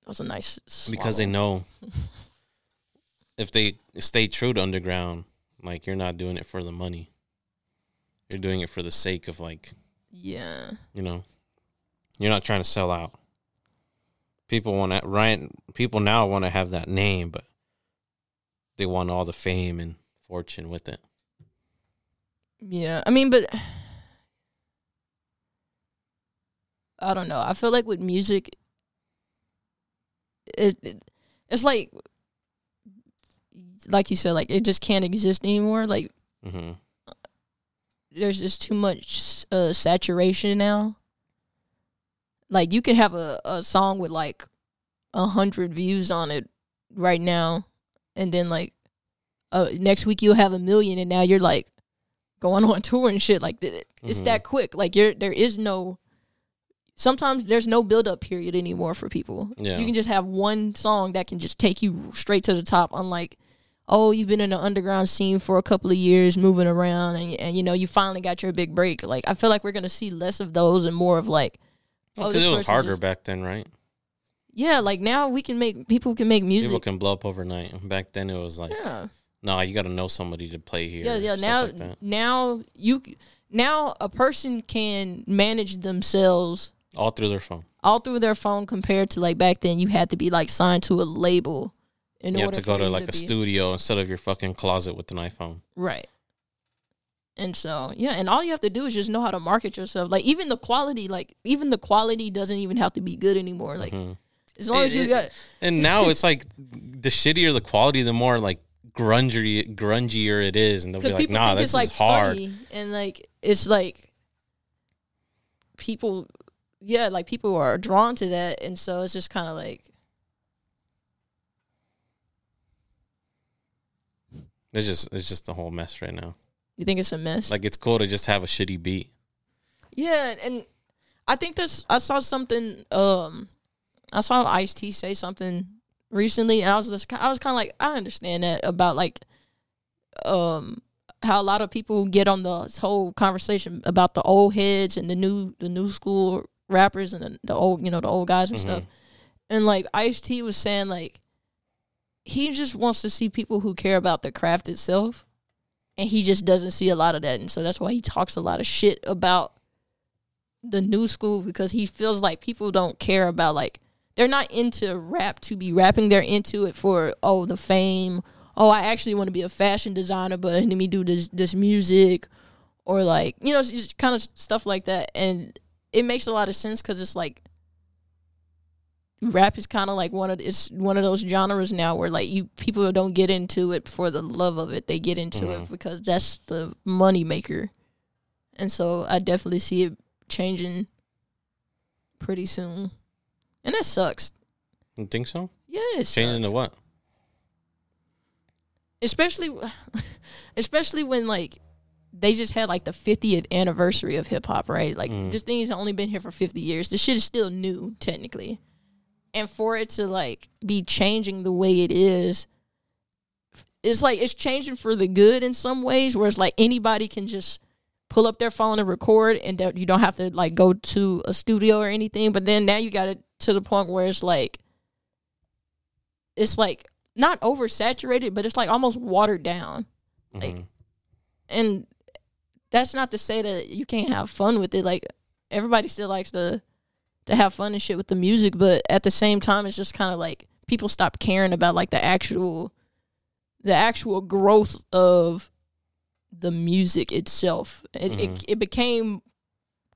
That was a nice because they know if they stay true to underground, like you're not doing it for the money. You're doing it for the sake of like, Yeah, you know, you're not trying to sell out. People want to right people now want to have that name, but they want all the fame and fortune with it. Yeah. I mean, but I don't know. I feel like with music, it, it it's like like you said, like it just can't exist anymore. Like hmm there's just too much uh, saturation now. Like you can have a, a song with like a hundred views on it right now, and then like uh, next week you'll have a million, and now you're like going on tour and shit. Like it's Mhm. that quick. Like you're there is no. Sometimes there's no build up period anymore for people. Yeah. You can just have one song that can just take you straight to the top. Unlike oh, you've been in the underground scene for a couple of years, moving around, and and you know you finally got your big break. Like I feel like we're gonna see less of those and more of like, Oh, Because this it was harder just- back then, right? yeah, like now we can make people can make music. People can blow up overnight. Back then, it was like, yeah, no, you got to know somebody to play here. yeah, yeah. Now, like now you, now a person can manage themselves all through their phone. all through their phone compared to like back then. You had to be like signed to a label. In you have order to go to like a be- studio instead of your fucking closet with an iPhone. Right. And so, yeah, and all you have to do is just know how to market yourself. Like even the quality, like even the quality doesn't even have to be good anymore. Like Mhm. as long as you it- got And now it's like the shittier the quality, the more like grungy, grungier it is, and they'll be like, "Nah, this it's like hard." and like it's like people yeah, like people are drawn to that and so it's just kind of like It's just it's just a whole mess right now. you think it's a mess. Like it's cool to just have a shitty beat. Yeah, and I think this I saw something um I saw Ice T say something recently and I was just I was kind of like I understand that about like um how a lot of people get on the whole conversation about the old heads and the new the new school rappers and the, the old you know the old guys and Mhm. stuff. And like Ice T was saying like he just wants to see people who care about the craft itself and he just doesn't see a lot of that and so that's why he talks a lot of shit about the new school because he feels like people don't care about like they're not into rap to be rapping. They're into it for oh the fame. Oh i actually want to be a fashion designer but let me do this this music or like you know just kind of stuff like that. And it makes a lot of sense because it's like rap is kind of like one of it's one of those genres now where like you people don't get into it for the love of it. They get into it Mhm. because that's the money maker. And so i definitely see it changing pretty soon and that sucks You think so? yeah it Changing sucks. to what? especially especially when like they just had like the 50th anniversary of hip hop, right? Like Mhm. this thing has only been here for 50 years. This shit is still new technically. And for it to like be changing the way it is it's like it's changing for the good in some ways where it's like anybody can just pull up their phone and record and you don't have to like go to a studio or anything, but then now you got it to the point where it's like it's like not oversaturated, but it's like almost watered down. Like, Mhm. And that's not to say that you can't have fun with it. Like everybody still likes to to have fun and shit with the music, but at the same time, it's just kind of like people stop caring about like the actual, the actual growth of the music itself. It Mhm. it, it became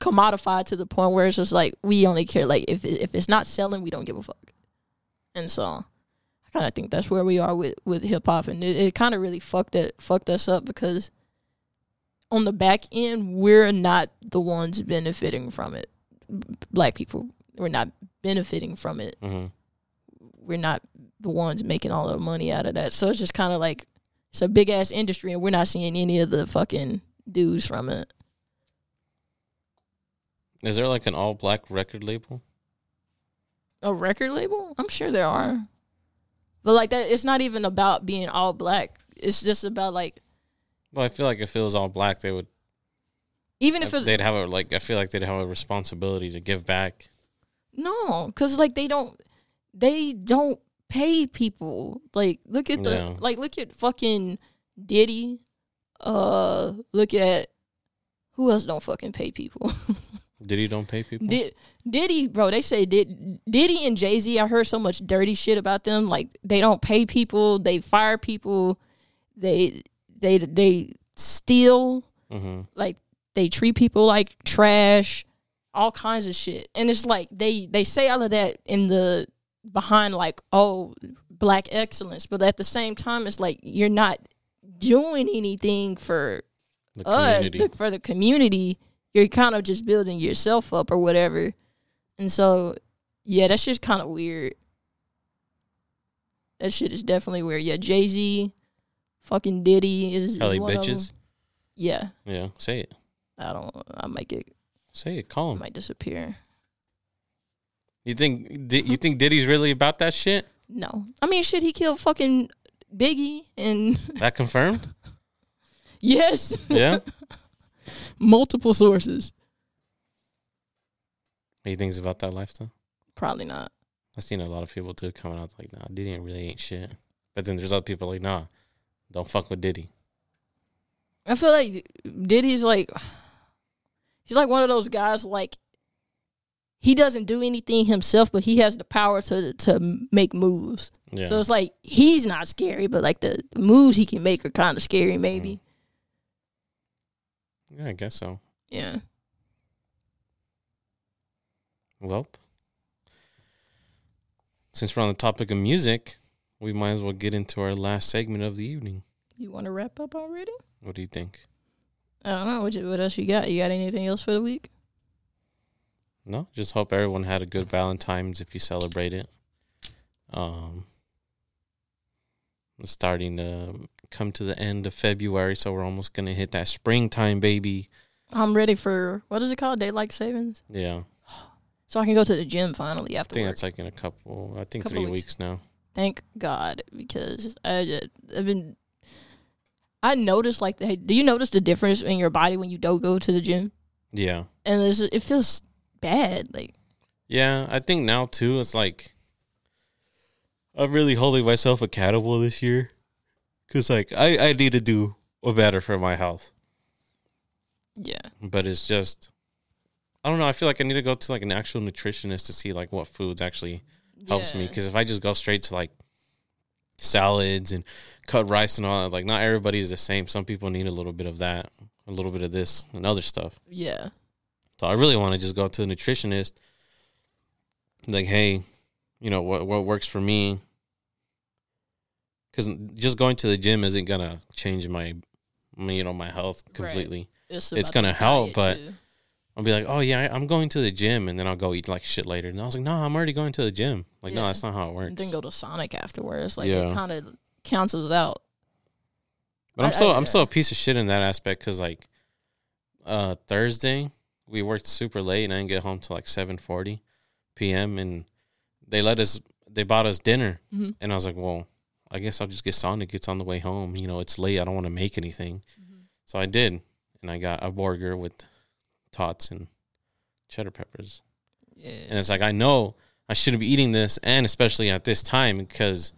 commodified to the point where it's just like we only care like if if it's not selling, we don't give a fuck. And so I kind of think that's where we are with with hip hop, and it, it kind of really fucked it fucked us up because on the back end, we're not the ones benefiting from it. Black people, we're not benefiting from it. hmm We're not the ones making all the money out of that. So it's just kind of like it's a big ass industry, and we're not seeing any of the fucking dues from it. Is there like an all black record label? A record label? I'm sure there are, but like that, it's not even about being all black. It's just about like Well, I feel like if it was all black, they would. even if it's they'd have a like. I feel like they'd have a responsibility to give back. No, because like they don't, they don't pay people. Like look at the Yeah. like look at fucking Diddy. Uh, look at who else don't fucking pay people. Diddy don't pay people. Did Diddy, bro? They say did Diddy and Jay Z. I heard so much dirty shit about them. Like they don't pay people. They fire people. They they they steal hmm like they treat people like trash, all kinds of shit. And it's like they they say all of that in the behind like oh black excellence, but at the same time it's like you're not doing anything for The us community. for the community. You're kind of just building yourself up or whatever. And so yeah, that shit's kind of weird. That shit is definitely weird. Yeah, Jay Z, fucking Diddy is, is one of them. bitches. Yeah, Yeah, say it. I don't. I might get. Say it. Call I might disappear. You think? You think Diddy's really about that shit? No, I mean shit. He killed fucking Biggie, and That confirmed? yes, Yeah. multiple sources. What you think's about that lifestyle? Probably not. I've seen a lot of people too coming out like, nah, Diddy ain't really ain't shit. But then there's other people like, nah, don't fuck with Diddy. I feel like Diddy's like he's like one of those guys like he doesn't do anything himself, but he has the power to to make moves. Yeah. So it's like he's not scary, but like the, the moves he can make are kind of scary, maybe. Mm. Yeah, I guess so. Yeah. Well, since we're on the topic of music, we might as well get into our last segment of the evening. You want to wrap up already? What do you think? I don't know. What, you, what else you got? You got anything else for the week? No, just hope everyone had a good Valentine's if you celebrate it. Um, starting to come to the end of February, so we're almost gonna hit that springtime, baby. I'm ready for what is it called? Daylight savings. Yeah, So I can go to the gym finally after. I think work. that's like in a couple. I think Couple three weeks. weeks. now. Thank God because I uh, I've been I noticed like the, do you notice the difference in your body when you don't go to the gym? Yeah, And it feels bad. Like yeah. I think now too. It's like I'm really holding myself accountable this year, cause like I I need to do a better for my health. yeah, but it's just I don't know. I feel like I need to go to like an actual nutritionist to see like what foods actually helps me. Because if I just go straight to like salads and cut rice and all that, like not everybody is the same. Some people need a little bit of that, a little bit of this and other stuff. Yeah, So I really want to just go to a nutritionist. Like, hey, you know what what works for me? Because just going to the gym isn't gonna change my, you know, my health completely. it's, It's gonna help, but too. I'll be like, oh yeah, I'm going to the gym, and then I'll go eat like shit later. And I was like, no, I'm already going to the gym. Like, no, that's not how it and works. then go to Sonic afterwards. Like Yeah. it kind of cancels out. But I'm I- so I- I'm so a piece of shit in that aspect because like, uh, Thursday we worked super late, and I didn't get home till like 7:40 p.m. and they let us, they bought us dinner, Mhm. and I was like, well, I guess I'll just get Sonic. It's on the way home. You know, it's late. I don't want to make anything, mm-hmm. so I did, and I got a burger with tots and cheddar peppers. Yeah, And it's like I know I shouldn't be eating this, and especially at this time because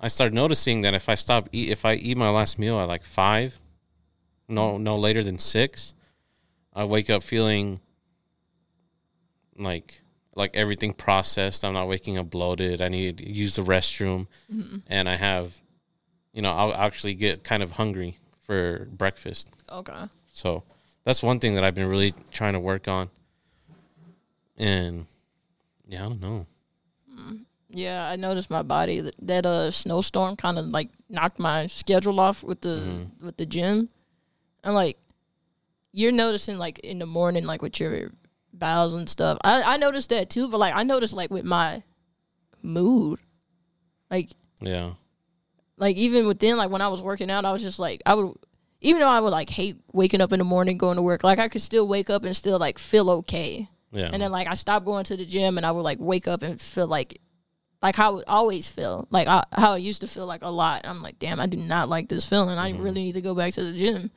I started noticing that if I stop eat, if I eat my last meal at like five, no no later than six, I wake up feeling like like everything processed. I'm not waking up bloated. I need to use the restroom, Mm-hmm. and I have, you know, I'll actually get kind of hungry for breakfast. Okay. So that's one thing that I've been really trying to work on. And yeah, I don't know. Yeah, I noticed my body that, that uh snowstorm kind of like knocked my schedule off with the Mm-hmm. with the gym, and like you're noticing like in the morning like with your bowels and stuff. I I noticed that too, but like I noticed like with my mood, like Yeah. like even within like when I was working out, I was just like I would even though I would like hate waking up in the morning going to work, like I could still wake up and still like feel okay. Yeah. And then like I stopped going to the gym and I would like wake up and feel like like how I would always feel. Like I, how I used to feel like a lot. I'm like, damn, I do not like this feeling. I mm-hmm. really need to go back to the gym.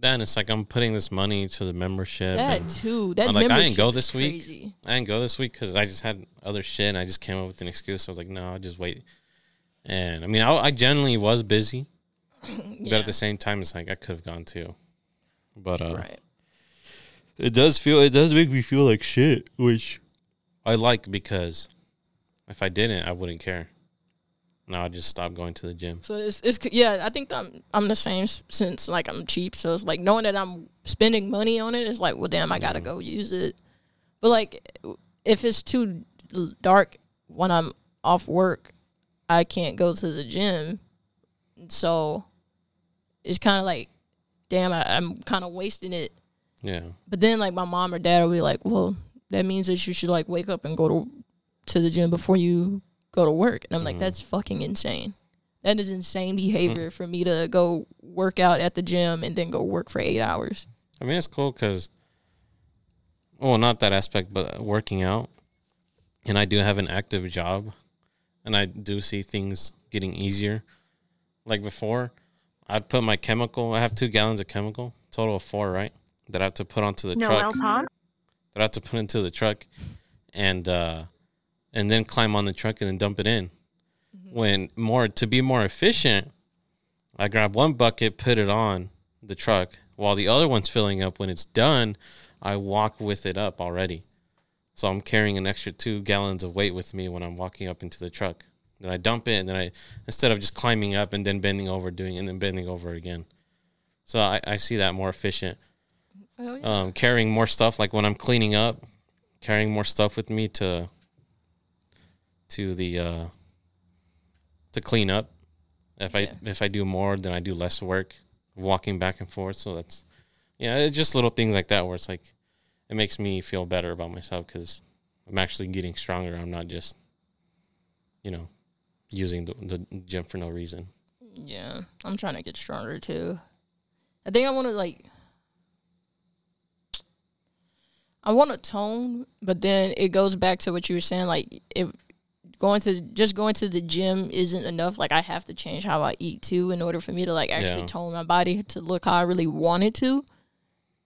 Then it's like I'm putting this money to the membership. That too. That I'm like, I didn't go is this week. crazy. I didn't go this week because I just had other shit and I just came up with an excuse. I was like, no, I'll just wait. And I mean, I, I generally was busy, but at the same time, it's like I could have gone too. But uh, Right. it does feel, it does make me feel like shit, which I like because if I didn't, I wouldn't care. Now I just stop going to the gym. So it's it's yeah. I think I'm I'm the same since like I'm cheap. So it's like knowing that I'm spending money on it. It's like, well, damn, I gotta mm-hmm. go use it. But like, if it's too dark when I'm off work, I can't go to the gym. So it's kind of like, damn, I, I'm kind of wasting it. Yeah. But then like my mom or dad will be like, well, that means that you should like wake up and go to to the gym before you go to work. And I'm like, that's fucking insane. That is insane behavior for me to go work out at the gym and then go work for eight hours. I mean, it's cool because, well, not that aspect, but working out. And I do have an active job, and I do see things getting easier. Like before, I'd put my chemical. I have two gallons of chemical, total of four, right? That I have to put onto the truck. That I have to put into the truck, and uh, and then climb on the truck and then dump it in. When more to be more efficient, I grab one bucket, put it on the truck, while the other one's filling up. When it's done, I walk with it up already. So I'm carrying an extra two gallons of weight with me when I'm walking up into the truck. Then I dump it, and then I instead of just climbing up and then bending over, doing and then bending over again. So I, I see that more efficient. Hell Um, carrying more stuff, like when I'm cleaning up, carrying more stuff with me to to the uh, to clean up. If I Yeah. if I do more, then I do less work, walking back and forth. So that's yeah, it's just little things like that where it's like it makes me feel better about myself because I'm actually getting stronger. I'm not just you know using the, the gym for no reason. Yeah, I'm trying to get stronger too. I think I want to like, I want to tone, but then it goes back to what you were saying. Like, if going to just going to the gym isn't enough, like I have to change how I eat too in order for me to like actually Yeah. tone my body to look how I really want it to.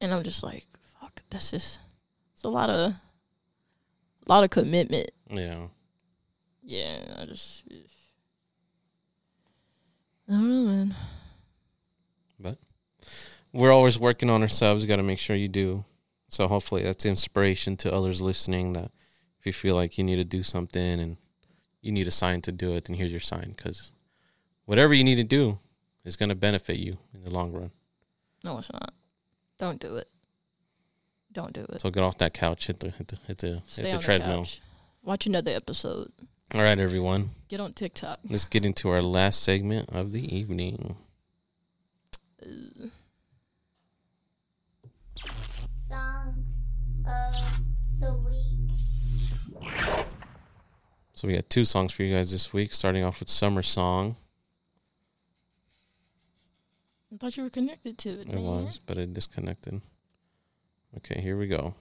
And I'm just like, fuck, that's just it's a lot of, a lot of commitment. Yeah. Yeah, I just. I don't know, man. But we're always working on ourselves. Got to make sure you do. So hopefully that's inspiration to others listening. That if you feel like you need to do something and you need a sign to do it, then here's your sign. Because whatever you need to do is going to benefit you in the long run. No, it's not. Don't do it. Don't do it. So get off that couch, hit the hit the hit the, Stay hit the on treadmill. the couch. Watch another episode. All right, everyone. Get on TikTok. Let's get into our last segment of the evening. songs of the week. So we got two songs for you guys this week. Starting off with "Summer Song." I thought you were connected to it. It man. was, but it disconnected. Okay, here we go.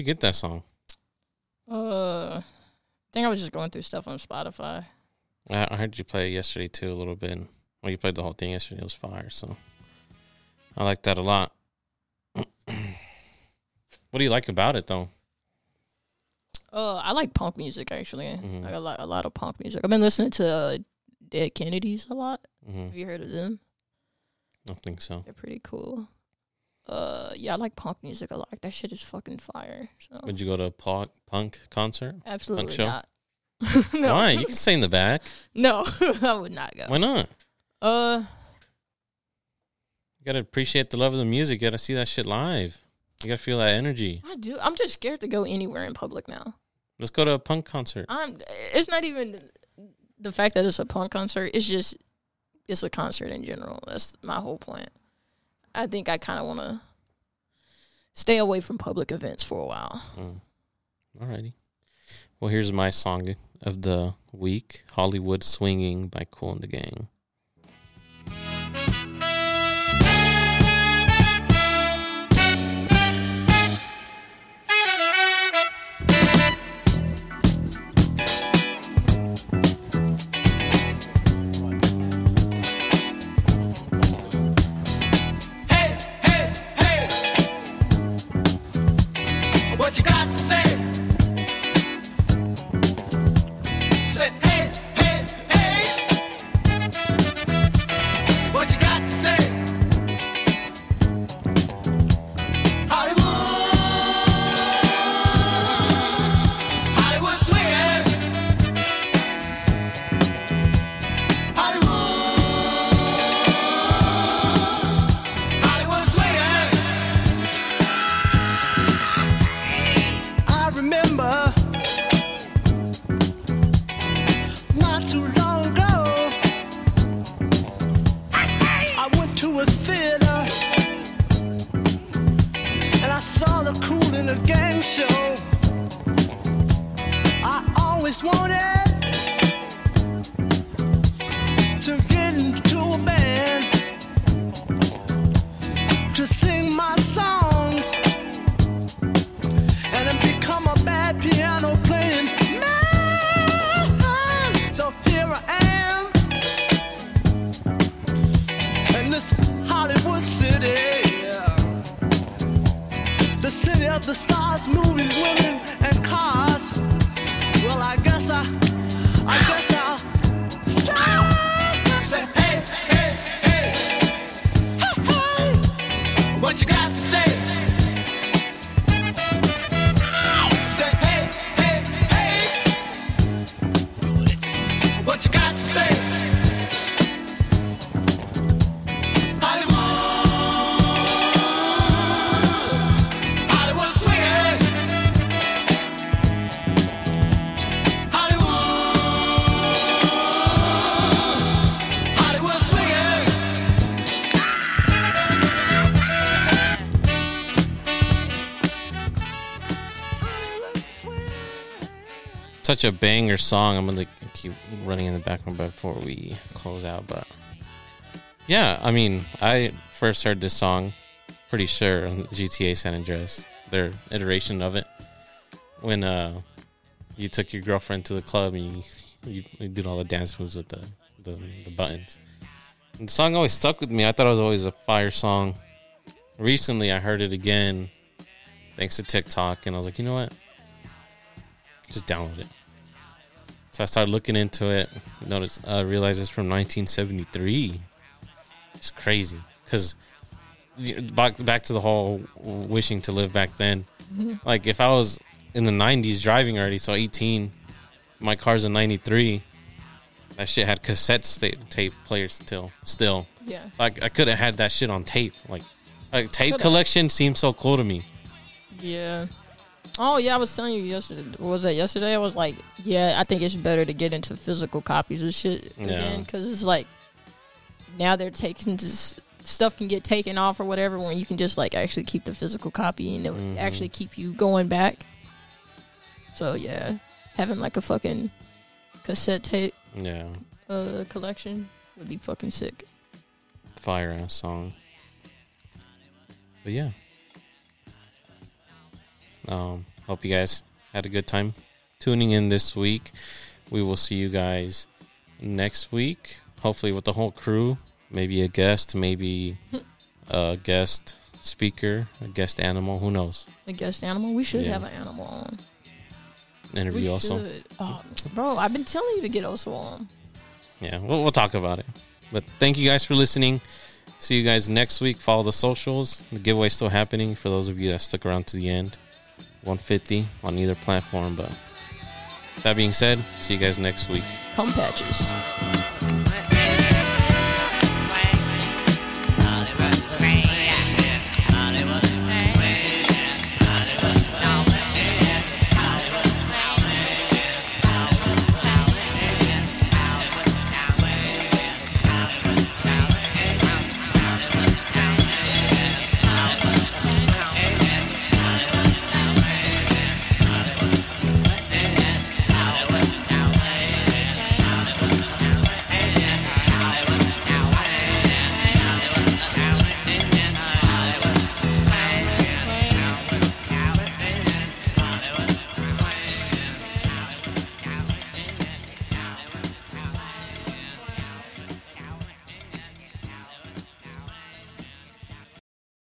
You get that song? Uh, I think I was just going through stuff on Spotify. I, I heard you play yesterday too a little bit. Well, you played the whole thing yesterday. It was fire. So I like that a lot. what do you like about it though? Uh, I like punk music actually. Mhm. I like a lot of punk music. I've been listening to uh, Dead Kennedys a lot. hmm Have you heard of them? I think so. They're pretty cool. Uh, yeah, I like punk music a lot. That shit is fucking fire. So Would you go to a punk, punk concert? absolutely show? not. no, Why? You can stay in the back. no, I would not go. Why not? Uh, You gotta appreciate the love of the music. You gotta see that shit live. You gotta feel that energy. I do. I'm just scared to go anywhere in public now. Let's go to a punk concert. I'm. It's not even the fact that it's a punk concert. It's just it's a concert in general. That's my whole point. I think I kind of want to stay away from public events for a while. Mm. Alrighty. Well, here's my song of the week Hollywood Swinging by Kool and the Gang. A gang show. I always wanted Such a banger song. I'm gonna keep running in the background before we close out. But yeah, I mean, I first heard this song, pretty sure, on GTA San Andreas, their iteration of it. When uh, you took your girlfriend to the club and you, you, you did all the dance moves with the, the, the buttons. And the song always stuck with me. I thought it was always a fire song. Recently, I heard it again thanks to TikTok, and I was like, you know what? Just download it. So I started looking into it. Notice, uh, realized it's from 1973. It's crazy because back back to the whole wishing to live back then. Like if I was in the 90s driving already, so 18, my car's a 93. That shit had cassette sta- tape players still. Still, Yeah. like I could have had that shit on tape. Like, like tape Coulda. collection seems so cool to me. Yeah. Oh yeah, I was telling you yesterday. what Was that yesterday? I was like, yeah, I think it's better to get into physical copies of shit Yeah. again because it's like now they're taking just stuff can get taken off or whatever when you can just like actually keep the physical copy and it would Mhm. actually keep you going back. So yeah, having like a fucking cassette tape Yeah, uh collection would be fucking sick. fire ass song. But yeah, Um, hope you guys had a good time tuning in this week. We will see you guys next week. Hopefully with the whole crew. Maybe a guest, maybe a guest speaker, a guest animal. Who knows? A guest animal. We should Yeah. have an animal on. Interview We also. Oh, bro, I've been telling you to get also on. Yeah, we'll, we'll talk about it. But thank you guys for listening. See you guys next week. Follow the socials. The giveaway's still happening for those of you that stuck around to the end. 150 on either platform. But that being said, see you guys next week. Come patches.